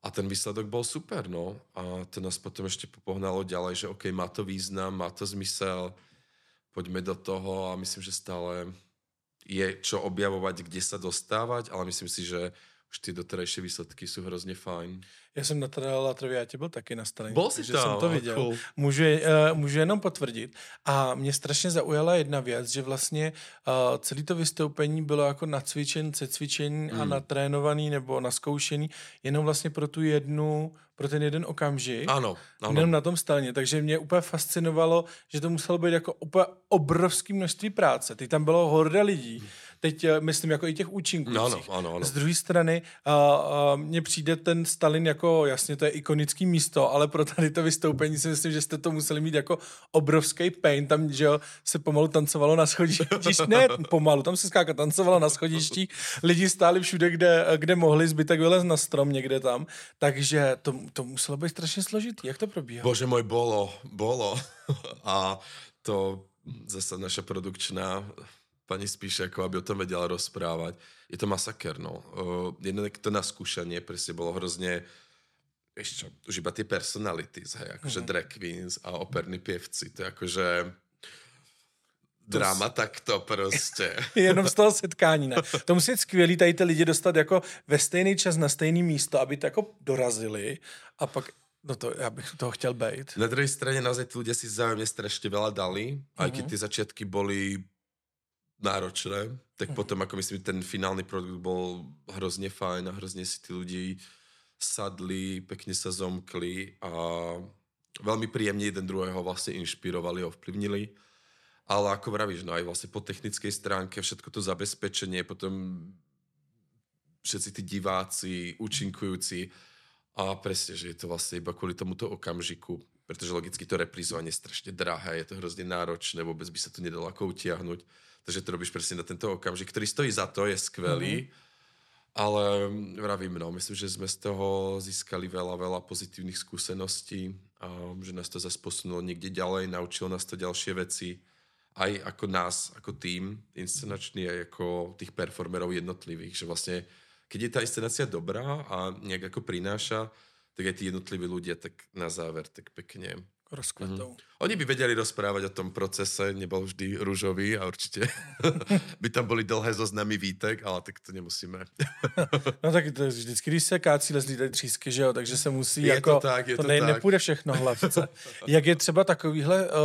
A ten výsledok bol super, no. A to nás potom ešte pohnalo ďalej, že OK, má to význam, má to zmysel, poďme do toho a myslím, že stále je čo objavovať, kde sa dostávať, ale myslím si, že už ty doterajšie výsledky jsou hrozně fajn. Já jsem na Trala Traviatě byl taky na Stalině, byl jsi tam, jsem to viděl. Cool. Můžu, uh, můžu jenom potvrdit. A mě strašně zaujala jedna věc, že vlastně uh, celé to vystoupení bylo jako nacvičen, cecvičený mm. a natrénovaný nebo naskoušený jenom vlastně pro tu jednu pro ten jeden okamžik. Ano, ano. Jenom na tom stalině. Takže mě úplně fascinovalo, že to muselo být jako úplně obrovské množství práce. Teď tam bylo horda lidí. Hmm teď eh, myslím jako i těch účinků. No, ano, ano, ano. Z druhé strany uh, uh, mně přijde ten Stalin jako, jasně to je ikonický místo, ale pro tady to vystoupení si myslím, že jste to museli mít jako obrovský pain, tam, že jo, se pomalu tancovalo na schodišti, ne pomalu, tam se skáka tancovalo na schodišti, lidi stáli všude, kde, kde mohli, zbytek vylez na strom někde tam, takže to, to muselo být strašně složitý. Jak to probíhalo? Bože môj, bolo, bolo. A to zase naša produkčná pani spíš, ako aby o tom vedela rozprávať. Je to masaker, no. Uh, jedno to na skúšanie presne bolo hrozne čo, už iba tie personalities, hej, akože mm. drag queens a operní pěvci, to je akože drama to takto prostě. Jenom z toho setkání, ne. To musí být skvělý tady ty lidi dostat jako ve stejný čas na stejný místo, aby to jako dorazili a pak No to, ja bych toho chtěl být. Na druhej strane naozaj tí ľudia si zájemne strašne veľa dali, aj keď Mhm. tie začiatky boli náročné, tak Mhm. potom ako myslím, ten finálny produkt bol hrozne fajn a hrozne si tí ľudí sadli, pekne sa zomkli a veľmi príjemne jeden druhého vlastne inšpirovali, ovplyvnili. Ale ako vravíš, no aj vlastne po technickej stránke všetko to zabezpečenie, potom všetci tí diváci, účinkujúci a presne, že je to vlastne iba kvôli tomuto okamžiku, pretože logicky to reprizovanie je strašne drahé, je to hrozne náročné, vôbec by sa to nedalo ako utiahnuť. Takže to robíš presne na tento okamžik, ktorý stojí za to, je skvelý. Mm-hmm. Ale vravím, no, myslím, že sme z toho získali veľa, veľa pozitívnych skúseností a že nás to zase posunulo niekde ďalej, naučilo nás to ďalšie veci. Aj ako nás, ako tým inscenačný, aj ako tých performerov jednotlivých, že vlastne keď je tá inscenácia dobrá a nejak ako prináša, tak aj tí jednotliví ľudia tak na záver tak pekne Rozkvetou. Oni by vedeli rozprávať o tom procese, nebol vždy rúžový a určite by tam boli dlhé zoznamy výtek, ale tak to nemusíme. No tak to je vždycky, když se kácí lezlí tady třísky, že jo, takže se musí Je jako, to tak, je to ne, tak. nepůjde všechno hlavce. Jak je třeba takovýhle uh,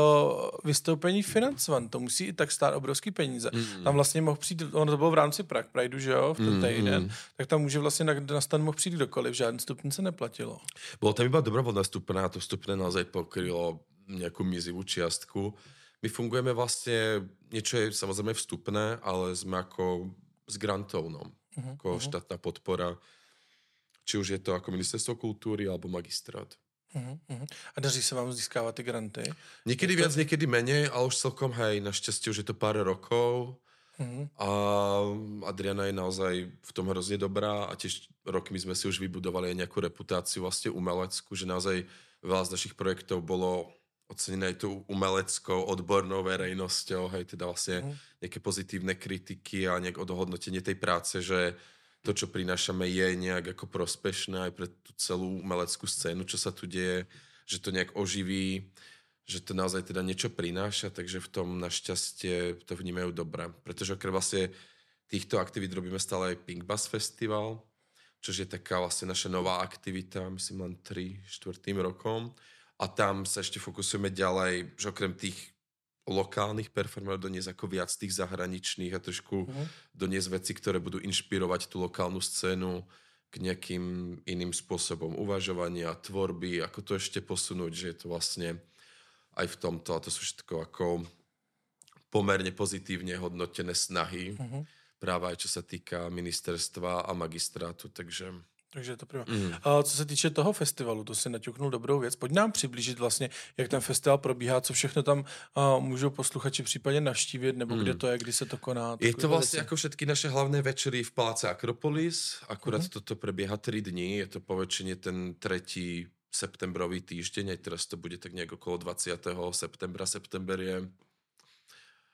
vystoupení financovan, to musí i tak stát obrovský peníze. Mm. Tam vlastně mohl přijít, ono to bylo v rámci Prague Prideu, že jo, v ten týden, mm. tak tam může vlastně na, na stan mohl přijít kdokoliv, žádný stupnice neplatilo. Bolo tam iba dobrovoľná vstupná a to vstupné naozaj pokrylo nejakú mizivú čiastku. My fungujeme vlastne, niečo je samozrejme vstupné, ale sme ako s grantovnom, uh-huh, ako uh-huh. štátna podpora. Či už je to ako ministerstvo kultúry alebo magistrát. Uh, uh. A daří se vám získávat ty granty? Niekedy viac, niekedy menej, ale už celkom, hej, našťastie už je to pár rokov. Uh-huh. A Adriana je naozaj v tom hrozne dobrá a tiež rokmi sme si už vybudovali aj nejakú reputáciu vlastne umeleckú, že naozaj veľa z našich projektov bolo ocenené aj tou umeleckou, odbornou verejnosťou, hej, teda vlastne Mhm. nejaké pozitívne kritiky a nejak odohodnotenie tej práce, že to, čo prinášame, je nejak ako prospešné aj pre tú celú umeleckú scénu, čo sa tu deje, že to nejak oživí, že to naozaj teda niečo prináša, takže v tom našťastie to vnímajú dobre. Pretože okrem vlastne týchto aktivít robíme stále aj Pink Bass Festival, čo je taká vlastne naša nová aktivita, myslím len 3 štvrtým rokom. A tam sa ešte fokusujeme ďalej, že okrem tých lokálnych performerov doniesť ako viac tých zahraničných a trošku Mhm. doniesť veci, ktoré budú inšpirovať tú lokálnu scénu k nejakým iným spôsobom uvažovania, tvorby, ako to ešte posunúť, že je to vlastne aj v tomto, a to sú všetko ako pomerne pozitívne hodnotené snahy, Mhm. práve aj čo sa týka ministerstva a magistrátu, takže Takže je to prima. Mm. A co se týče toho festivalu, to si naťuknul dobrou věc. Pojď nám přiblížit vlastně, jak ten festival probíhá, co všechno tam uh, můžou posluchači případně navštívit, nebo kde to je, kdy se to koná. Je to takové vlastne věci. ako všetky naše hlavné večery v Paláce Akropolis. Akurát Mhm. toto prebieha 3 dní. Je to poväčšine ten tretí septembrový týždeň, aj teraz to bude tak nejak okolo 20. septembra. September je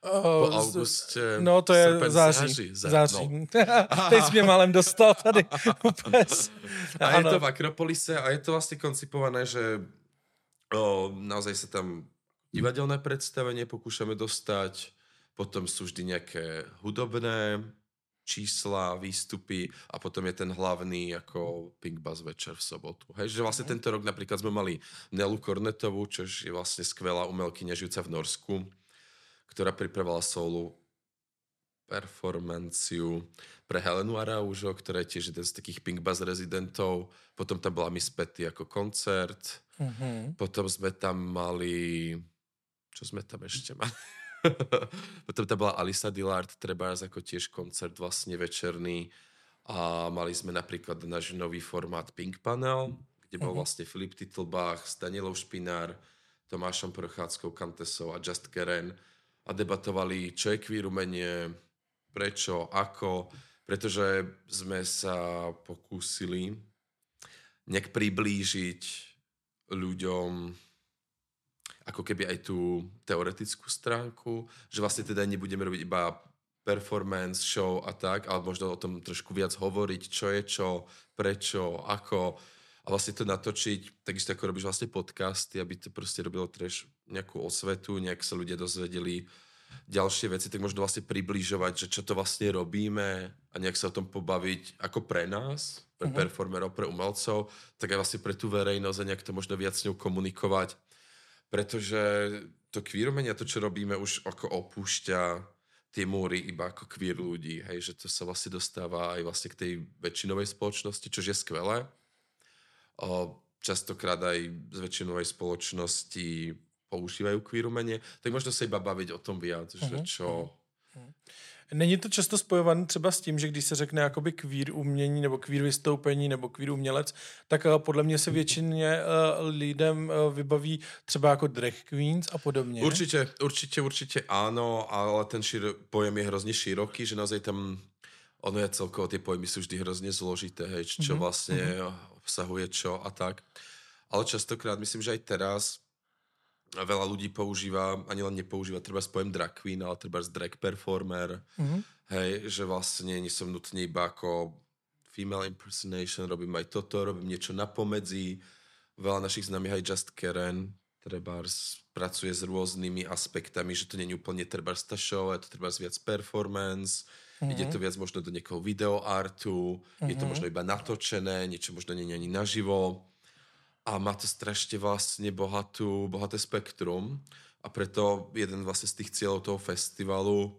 po z- auguste. No, to je září. Zá- září. No. Teď jsi mě malem dostal tady. Vůbec. A je to v Akropolise a je to vlastne koncipované, že o, naozaj sa tam divadelné predstavenie pokúšame dostať, potom sú vždy nejaké hudobné čísla, výstupy a potom je ten hlavný ako Pink Buzz večer v sobotu. Hej, že vlastne tento rok napríklad sme mali Nelu Kornetovú, čo je vlastne skvelá umelkyňa žijúca v Norsku, ktorá pripravila solo performanciu pre Helenu Araužo, ktorá je tiež jeden z takých Pink Buzz rezidentov. Potom tam bola Miss Petty ako koncert. Mhm. Potom sme tam mali... Čo sme tam ešte mali? Potom tam bola Alisa Dillard, trebárs ako tiež koncert vlastne večerný. A mali sme napríklad náš nový formát Pink Panel, kde bol Mhm. vlastne Filip Titlbach s Danielou Špinár, Tomášom Prochádzkou, Kantesou a Just Keren a debatovali, čo je queer umenie, prečo, ako, pretože sme sa pokúsili nejak priblížiť ľuďom ako keby aj tú teoretickú stránku, že vlastne teda nebudeme robiť iba performance, show a tak, ale možno o tom trošku viac hovoriť, čo je čo, prečo, ako. A vlastne to natočiť, takisto ako robíš vlastne podcasty, aby to proste robilo tiež nejakú osvetu, nejak sa ľudia dozvedeli ďalšie veci, tak možno vlastne približovať, že čo to vlastne robíme a nejak sa o tom pobaviť ako pre nás, pre uh-huh. performerov, pre umelcov, tak aj vlastne pre tú verejnosť a nejak to možno viac s ňou komunikovať. Pretože to queer umenie, to, čo robíme, už ako opúšťa tie múry iba ako queer ľudí, hej, že to sa vlastne dostáva aj vlastne k tej väčšinovej spoločnosti, čo je skvelé. O, častokrát aj z väčšinovej spoločnosti používajú queer umenie, tak možno se iba baviť o tom viac, uh-huh. že mhm, čo... Uh-huh. Není to často spojované třeba s tím, že když se řekne jakoby queer umění nebo queer vystoupení nebo queer umělec, tak uh, podle mě se většině uh, lidem uh, vybaví třeba jako drag queens a podobně. Určitě, určitě, určitě áno, ale ten širo, pojem je hrozně široký, že naozaj tam ono je celkovo, tie pojmy sú vždy hrozně zložité, hej, čo mm-hmm. vlastne mm-hmm. obsahuje čo a tak. Ale častokrát, myslím, že aj teraz veľa ľudí používa, ani len nepoužíva treba pojem drag queen, ale treba drag performer. Mm-hmm. Hej, že vlastne nie som nutne iba ako female impersonation, robím aj toto, robím niečo na pomedzi. Veľa našich známych aj Just Karen, treba pracuje s rôznymi aspektami, že to nie je úplne treba tá show, je to treba viac performance, mm-hmm. ide to viac možno do niekoho videoartu, mm-hmm. je to mhm. možno iba natočené, niečo možno nie je ani naživo a má to strašne vlastne bohatú, bohaté spektrum a preto jeden vlastne z tých cieľov toho festivalu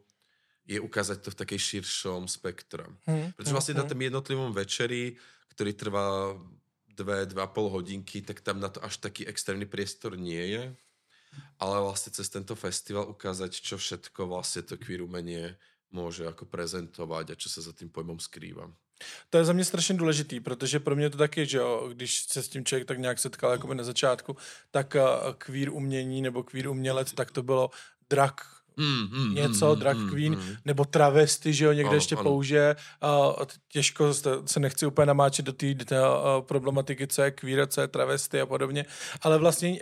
je ukázať to v takej širšom spektre. Hmm, Pretože vlastne hmm, na tom jednotlivom večeri, ktorý trvá dve, dva pol hodinky, tak tam na to až taký extrémny priestor nie je. Ale vlastne cez tento festival ukázať, čo všetko vlastne to queer umenie môže ako prezentovať a čo sa za tým pojmom skrýva. To je za mě strašně důležitý, protože pro mě to taky, že jo, když se s tím člověk tak nějak setkal jako na začátku, tak kvír umění nebo kvír umělec, tak to bylo drak mm, mm, něco, mm, drag mm, queen, mm, nebo travesty, že jo, někde ano, ještě ano. použije. A těžko se nechci úplně namáčet do té problematiky, co je queer, co je travesty a podobně, ale vlastně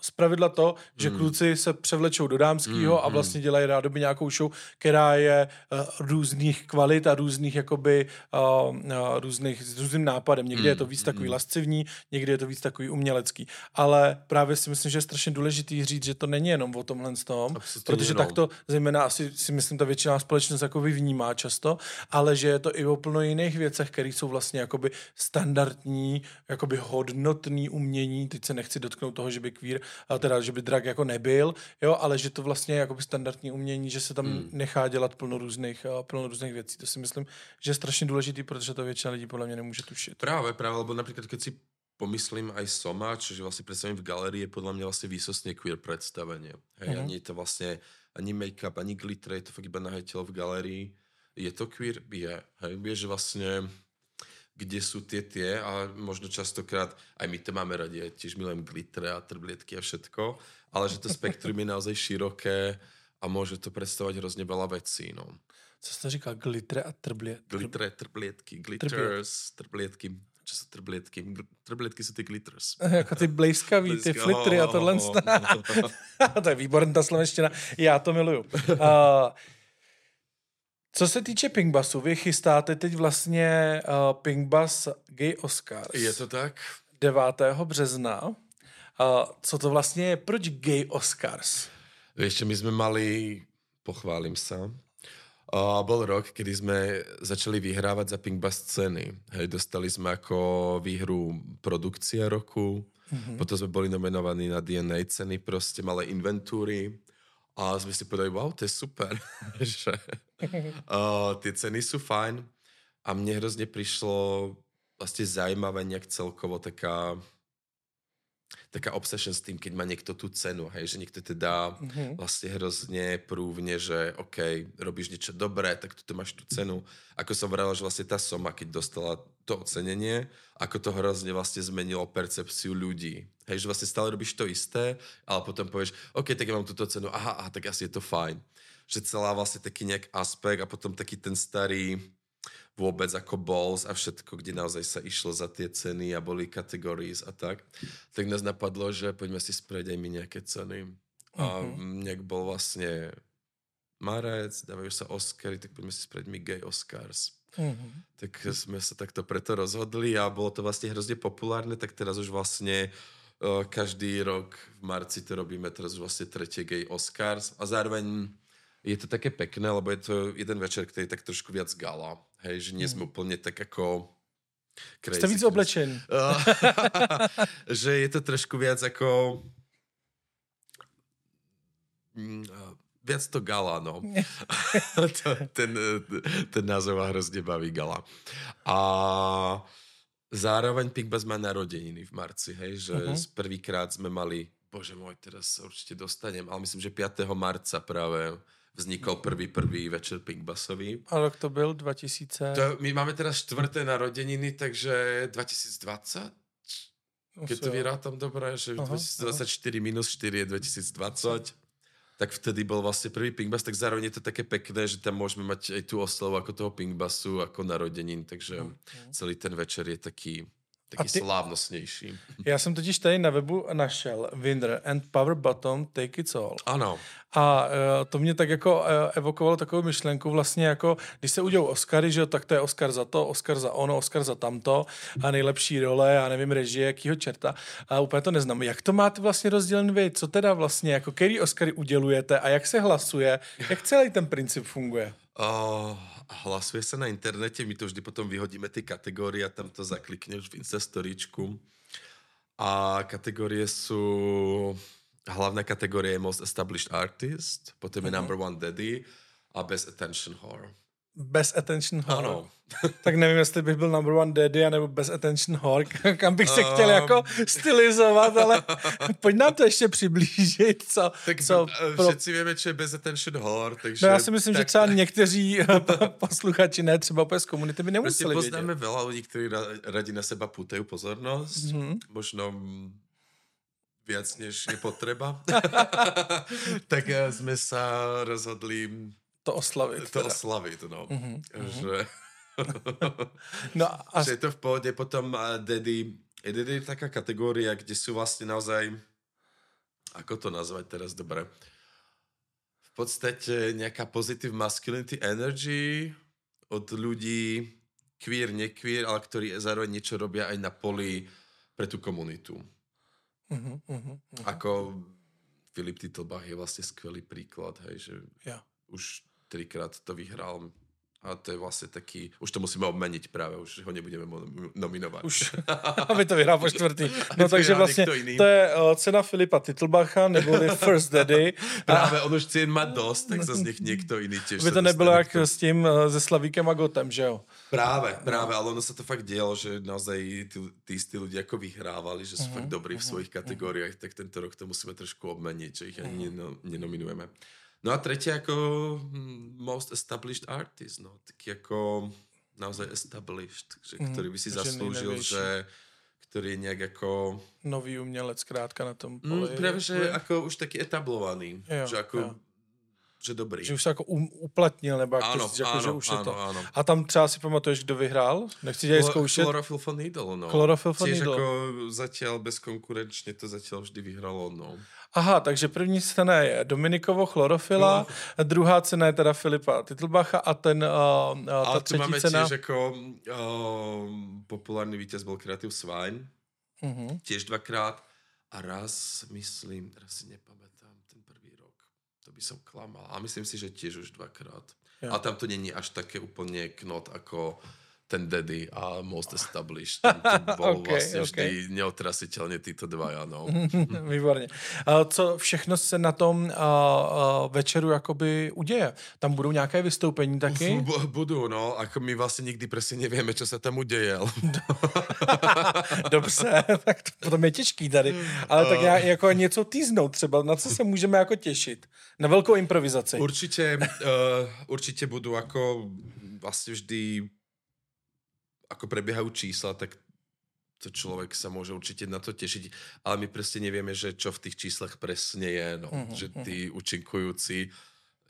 z pravidla to, že mm. kluci se převlečou do dámského mm, a mm. vlastně dělají rádoby nějakou show, která je různých kvalit a různých jakoby různých, s různým nápadem. Někdy mm, je to víc takový mm. lascivní, někdy je to víc takový umělecký. Ale právě si myslím, že je strašně důležitý říct, že to není jenom o tomhle tom, protože tak to zejména asi si myslím, ta většina společnost jako vnímá často, ale že je to i o plno jiných věcech, které jsou vlastně jakoby standardní, jakoby hodnotný umění, teď se nechci dotknout toho, že by queer, teda, že by drag jako nebyl, jo, ale že to vlastně je jakoby standardní umění, že se tam hmm. nechá dělat plno různých, plno různých věcí. To si myslím, že je strašně důležitý, protože to většina lidí podle mě nemůže tušit. Právě, právě, lebo například, keď si pomyslím aj Soma, čiže vlastne predstavím v galerii, je podľa mňa vlastne výsostne queer predstavenie. Hej, mm-hmm. ani to vlastne ani make-up, ani glitter, je to fakt iba nahé telo v galerii. Je to queer? Je. Hej, že vlastne kde sú tie tie a možno častokrát, aj my to máme radi, ja tiež milujem glitter a trblietky a všetko, ale že to spektrum je naozaj široké a môže to predstavovať hrozne veľa vecí. No. Co jste říkal? Glitter a trblietky? Glitter, trblietky, glitters, trblietky čo sú trblietky? Trblietky sú ty glitters. jako ty blejskaví, ty flitry a tohle. to je výborná ta slovenština. Já to miluju. Uh, co se týče Pinkbasu, vy chystáte teď vlastně uh, Pinkbus Gay Oscars. Je to tak? 9. března. Uh, co to vlastně je? Proč Gay Oscars? Vieš my sme mali, pochválim sa, a bol rok, kedy sme začali vyhrávať za Pinkbass ceny. Hej, dostali sme ako výhru produkcia roku, mm-hmm. potom sme boli nominovaní na DNA ceny, proste malé inventúry a sme si povedali, wow, to je super, že uh, tie ceny sú fajn a mne hrozne prišlo vlastne zaujímavé nejak celkovo taká taká obsession s tým, keď má niekto tú cenu, hej, že niekto teda mm-hmm. vlastne hrozne prúvne, že OK, robíš niečo dobré, tak tu máš tú cenu. Ako som vravil, že vlastne tá Soma, keď dostala to ocenenie, ako to hrozne vlastne zmenilo percepciu ľudí. Hej, že vlastne stále robíš to isté, ale potom povieš, OK, tak ja mám túto cenu, aha, aha, tak asi je to fajn. Že celá vlastne taký nejak aspekt a potom taký ten starý vôbec ako balls a všetko, kde naozaj sa išlo za tie ceny a boli categories a tak, tak nás napadlo, že poďme si sprieť aj my nejaké ceny. Uh-huh. A mhm. nejak bol vlastne marec, dávajú sa Oscary, tak poďme si sprieť my gay Oscars. Uh-huh. Tak sme sa takto preto rozhodli a bolo to vlastne hrozne populárne, tak teraz už vlastne uh, každý rok v marci to robíme, teraz už vlastne tretie gay Oscars a zároveň je to také pekné, lebo je to jeden večer, ktorý je tak trošku viac gala. Hej, že nie sme úplne tak ako... Crazy Jste víc Christ- oblečen. že je to trošku viac ako... Mm, Viac to gala, no. ten, ten názov ma hrozne baví gala. A zároveň Pinkbass má narodeniny v marci, hej, že uh-huh. prvýkrát sme mali, bože môj, teraz sa určite dostanem, ale myslím, že 5. marca práve vznikol prvý prvý večer Pinkbassový. A rok to byl 2000... To, my máme teraz čtvrté narodeniny, takže 2020? Keď to vyrátam dobre, že Aha, 2024 minus 4 je 2020, tak vtedy bol vlastne prvý Pinkbass, tak zároveň je to také pekné, že tam môžeme mať aj tú oslavu ako toho Pinkbassu, ako narodenín, takže celý ten večer je taký, taký ty- slávnostnejší. Já jsem totiž tady na webu našel Winder and Power Bottom Take It All. Ano, A uh, to mě tak jako uh, evokovalo takovou myšlenku vlastně jako, když se udělou Oscary, že tak to je Oscar za to, Oscar za ono, Oscar za tamto a nejlepší role, já nevím, režie, jakýho čerta. A úplně to neznám. Jak to máte vlastně rozdělen vy? Co teda vlastně, jako který Oscary udělujete a jak se hlasuje? Jak celý ten princip funguje? O, hlasuje sa na internete, my to vždy potom vyhodíme tie kategórie a tam to zaklikneš v Instastoríčku. A kategórie sú... Hlavná kategória je Most Established Artist, potom je Number One Daddy a Best Attention Whore. Bez attention whore. Ano. Tak nevím, jestli bych byl number one daddy, anebo bez attention whore, kam bych se Um. chtěl jako stylizovat, ale pojď nám to ještě přiblížit, co, Tak co pro všetci vieme, čo je Best Attention Whore, takže... No já si myslím, že tak, třeba někteří posluchači, ne třeba úplně z komunity, by nemuseli poznáme vědět. veľa ľudí, ktorí ra, radi na seba pútajú pozornosť. Mhm. Mm-hmm. Možno mm, viac, než je potreba. tak eh, sme sa rozhodli To oslavit. to teda. oslaviť, no. Mhm, Že, No a že je to v pohode. Potom Daddy, je Daddy je taká kategória, kde sú vlastne naozaj, ako to nazvať teraz dobre, v podstate nejaká positive masculinity energy od ľudí queer, nequeer, ale ktorí zároveň niečo robia aj na poli pre tú komunitu. uh-huh, uh-huh, Ako Filip Titlbach je vlastne skvelý príklad, hej, že ja. už trikrát to vyhral a to je vlastne taký, už to musíme obmeniť práve, už ho nebudeme nominovať. Už, aby to vyhrál po čtvrtý. No takže jiný. to je uh, cena Filipa Titlbacha, neboli First Daddy. Práve on už cien má dosť, tak zase nech niekto iný tiež Aby sa to nebylo jak s tím se Slavíkem a Gotem, že jo? Práve, práve, ale ono sa to fakt dialo, že naozaj tí, tí istí ľudia ako vyhrávali, že sú fakt dobrí v svojich kategóriách, tak tento rok to musíme trošku obmeniť, že ich ani neno, nenominujeme. No a tretie ako hm, most established artist, no, taký ako naozaj established, že, ktorý by si zaslúžil, že ktorý je nejak ako... Nový umělec zkrátka na tom Mm, poli. práve, že ako už taký etablovaný, Jo, že ako... jo. Že dobrý. Že už se jako um, uplatnil, nebo jak to říct, jako, že áno, už je áno, to. áno. A tam třeba si pamatuješ, kdo vyhrál? Nechci tě zkoušet. Chlorophyll for Needle, no. Chlorophyll for Tiež Needle. ako zatiaľ bezkonkurenčne to zatiaľ vždy vyhralo, no. Aha, takže první cena je Dominikovo Chlorofila, No. druhá cena je teda Filipa Titlbacha a ten, uh, uh, A ta tu třetí máme cena... tiež ako uh, populárny víťaz bol Creative Swine, Uh-huh. tiež dvakrát. A raz, myslím, teraz si nepamätám ten prvý rok. To by som klamal. A myslím si, že tiež už dvakrát. Jo. A tam to není až také úplne knot ako ten Daddy a Most Established. Tam to bol Ok, vlastne ok. vždy neotrasiteľne títo dvaja, no. Výborně. Co všechno se na tom večeru jakoby uděje? Tam budou nějaké vystoupení taky? B- budú, no. Ako my vlastne nikdy presne nevieme, čo sa tam udeje. ale- Dobře, tak to potom je těžký tady. Ale tak nějak, jako něco týznout třeba, na co se můžeme jako těšit? Na velkou improvizaci. Určite, uh, určite budú ako vlastne vždy ako prebiehajú čísla, tak to človek sa môže určite na to tešiť, ale my presne nevieme, že čo v tých číslach presne je, no. Že tí účinkujúci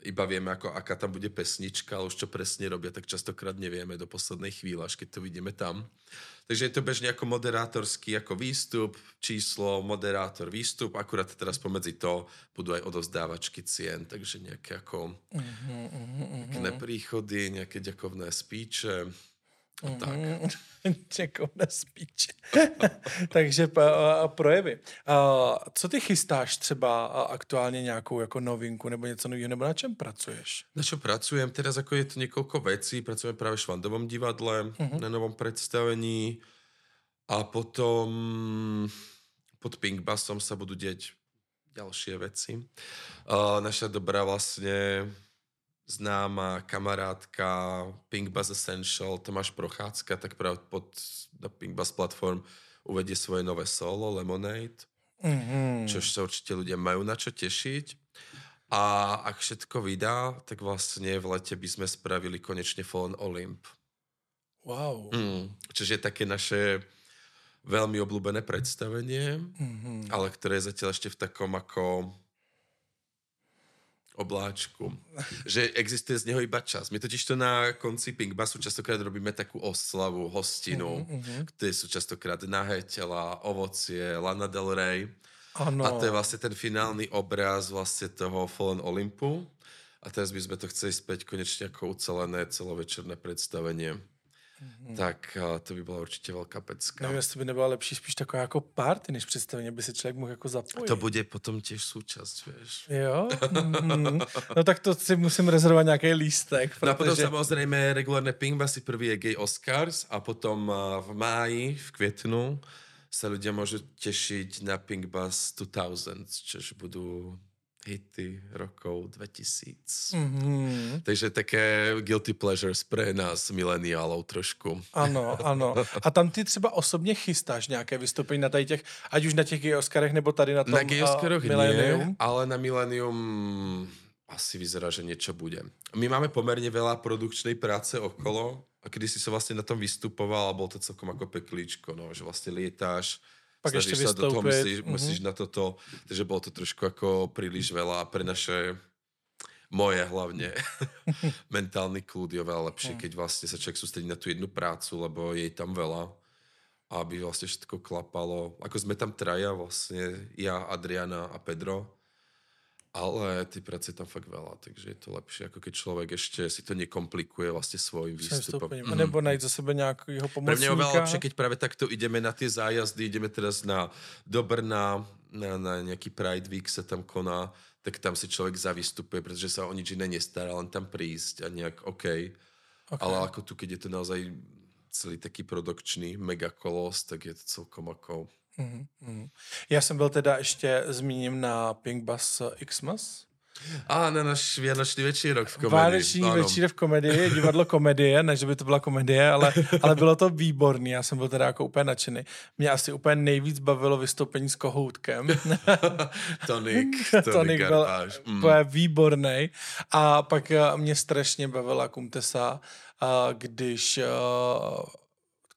iba vieme, ako, aká tam bude pesnička, ale už čo presne robia, tak častokrát nevieme do poslednej chvíle, až keď to vidíme tam. Takže je to bežne ako moderátorský, ako výstup, číslo, moderátor, výstup, akurát teraz pomedzi to budú aj odovzdávačky cien, takže nejaké ako pekné príchody, nejaké ďakovné spíče, Tak. Někoho na spíč. Takže a, projevy. A, co ty chystáš třeba aktuálně nějakou jako novinku nebo něco nového, nebo na čem pracuješ? Na čo pracujem? Teraz ako je to niekoľko vecí. Pracujem práve v Švandovom divadle uh-huh. na novom predstavení a potom pod Pink Bassom sa budú deť ďalšie veci. Uh, naša dobrá vlastne známa kamarátka Pink Bass Essential Tomáš Prochádzka, tak práve pod na Pink Bass platform uvedie svoje nové solo Lemonade, mm-hmm. čo sa určite ľudia majú na čo tešiť. A ak všetko vydá, tak vlastne v lete by sme spravili konečne Fallen Olymp. Wow. Mm, čiže je také naše veľmi obľúbené predstavenie, mm-hmm. ale ktoré je zatiaľ ešte v takom ako obláčku. Že existuje z neho iba čas. My totiž to na konci Pinkbasu častokrát robíme takú oslavu, hostinu, mm-hmm. kde sú častokrát nahé tela, ovocie, Lana Del Rey. Ano. A to je vlastne ten finálny obraz vlastne toho Fallen Olympu. A teraz by sme to chceli späť konečne ako ucelené celovečerné predstavenie. Mm-hmm. Tak to by byla určitě velká pecka. Nevím, jestli by nebyla lepší spíš taková jako party, než představení, aby se člověk mohl jako zapojit. To bude potom těž součást, víš. Jo? Mm-hmm. No tak to si musím rezervovat nějaký lístek. Protože... No a potom samozřejmě regulárne Pinkbasy, prvý je Gay Oscars a potom v máji, v květnu se ľudia môžu tešiť na Pinkbass 2000, čož budú hity rokov 2000. Mm-hmm. Takže také guilty pleasures pre nás mileniálov trošku. Ano, ano. A tam ty třeba osobně chystáš nějaké vystoupení na tady těch, ať už na těch Gay Oscarech, nebo tady na tom Na Gay Oscaroch nie, ale na Millennium asi vyzerá, že niečo bude. My máme pomerne veľa produkčnej práce okolo a kedy si sa vlastne na tom vystupoval a bol to celkom ako peklíčko, no, že vlastne lietáš, pak ešte sa do toho, myslíš, mm-hmm. myslíš na toto, takže bolo to trošku ako príliš veľa pre naše moje hlavne mentálny kľud je veľa lepšie, mm. keď vlastne sa človek sústredí na tú jednu prácu, lebo je tam veľa aby vlastne všetko klapalo. Ako sme tam traja vlastne, ja, Adriana a Pedro, ale ty práce tam fakt veľa, takže je to lepšie, ako keď človek ešte si to nekomplikuje vlastne svojim výstupom. Mm. Nebo najít za sebe nejakého pomocníka. Pre mňa je oveľa lepšie, keď práve takto ideme na tie zájazdy, ideme teraz na do Brna, na, na nejaký Pride Week sa tam koná, tak tam si človek zavystupuje, pretože sa o nič iné nestará, len tam prísť a nejak OK. okay. Ale ako tu, keď je to naozaj celý taký produkčný megakolos, tak je to celkom ako Mm-hmm. Já jsem byl teda ještě zmíním na Pink Bass Xmas. A na náš Vánoční večírok v komedii. Vánoční ano. večírek v komedii, divadlo komedie, ne, že by to byla komedie, ale, ale bylo to výborný, já jsem byl teda jako úplně nadšený. Mě asi úplně nejvíc bavilo vystoupení s Kohoutkem. Tonik, Tonik byl mm. úplně výborný. A pak eh, mě strašně bavila Kumtesa, eh, když eh,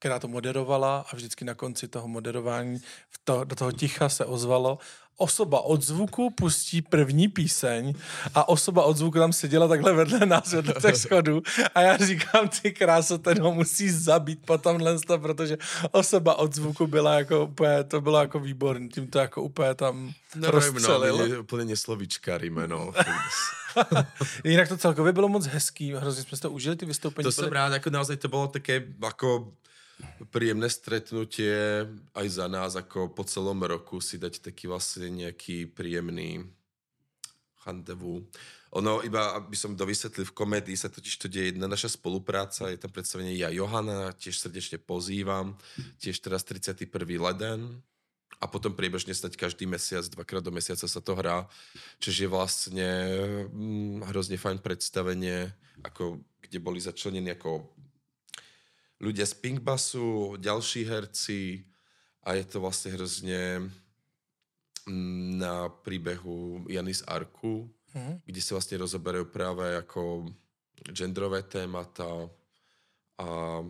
která to moderovala a vždycky na konci toho moderování to, do toho ticha se ozvalo osoba od zvuku pustí první píseň a osoba od zvuku tam seděla takhle vedle nás, vedle těch schodů a já říkám, ty kráso, ten ho musí zabít po tomhle, protože osoba od zvuku byla jako úplně, to bylo jako výborný, tím to jako úplně tam no, rozcelil. No, úplně neslovička no. Jinak to celkově bylo moc hezký, hrozně jsme si to užili, ty vystoupení. To jsem rád, jako naozaj to bylo také jako príjemné stretnutie aj za nás, ako po celom roku si dať taký vlastne nejaký príjemný chandevu. Ono, iba aby som dovysvetlil, v komédii sa totiž to deje jedna naša spolupráca, je tam predstavenie ja Johana, tiež srdečne pozývam, tiež teraz 31. leden a potom priebežne stať každý mesiac, dvakrát do mesiaca sa to hrá, čiže je vlastne hm, hrozne fajn predstavenie, ako, kde boli začlenení ako ľudia z Pinkbasu, ďalší herci a je to vlastne hrozne mm, na príbehu Janis Arku, mm. kde sa vlastne rozoberajú práve ako genderové témata a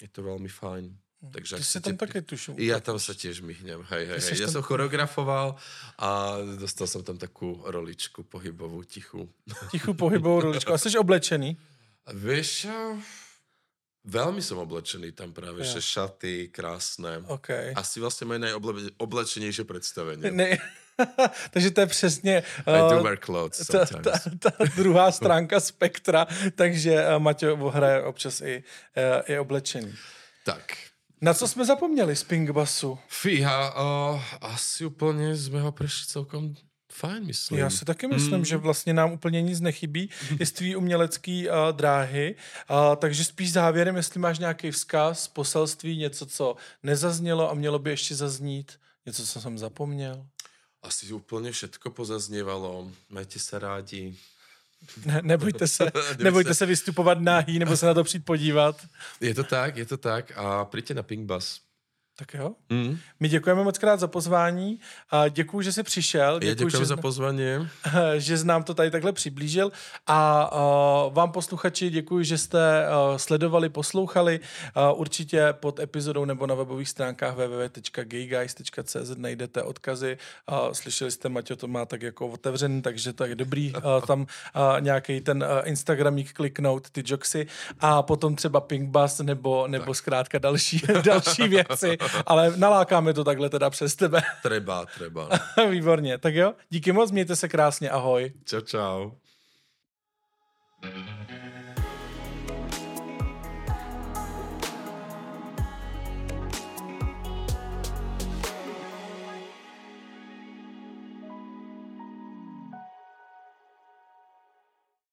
je to veľmi fajn. Mhm. Takže Ty si tam také tuším. Ja tam sa tiež myhnem. Hej, hej, hej. Ja tam... som choreografoval a dostal som tam takú roličku pohybovú, tichú. Tichú pohybovú roličku. A jsi oblečený? Vieš, Veľmi som oblečený tam práve, ja. že šaty krásne. Okay. Asi vlastne moje najoblečenejšie predstavenie. Ne, takže to je přesně... Uh, clothes ta, ta, ta druhá stránka spektra, takže uh, Maťo hraje občas i, uh, i oblečení. Tak, Na co jsme zapomněli z Pingbasu? fíha, uh, asi úplně jsme ho prešli celkom fajn, myslím. Já si taky myslím, mm. že vlastně nám úplně nic nechybí i z tvý umělecký uh, dráhy, uh, takže spíš závěrem, jestli máš nějaký vzkaz, poselství, něco, co nezaznělo a mělo by ještě zaznít, něco, co jsem zapomněl. Asi úplně všetko pozazněvalo. Majte se rádi. Ne, nebojte se, nebojte se vystupovat náhý, nebo se na to přijít podívat. Je to tak, je to tak a přijďte na Pink Bus. Tak jo. Mm. My děkujeme moc krát za pozvání a děkuji, že jsi přišel. Já děkuji že za pozvání. že jsi nám to tady takhle přiblížil a uh, vám posluchači děkuji, že jste uh, sledovali, poslouchali. Uh, určitě pod epizodou nebo na webových stránkách www.gayguys.cz najdete odkazy. Uh, slyšeli jste, Maťo to má tak jako otevřený, takže to je dobrý uh, tam uh, nějaký ten uh, Instagramík kliknout, ty joksy a potom třeba Pink Bus nebo, nebo zkrátka další, další věci, ale nalákáme to takhle teda přes tebe. Treba, treba. Výborně, tak jo, díky moc, mějte se krásně, ahoj. Čau, čau. thank you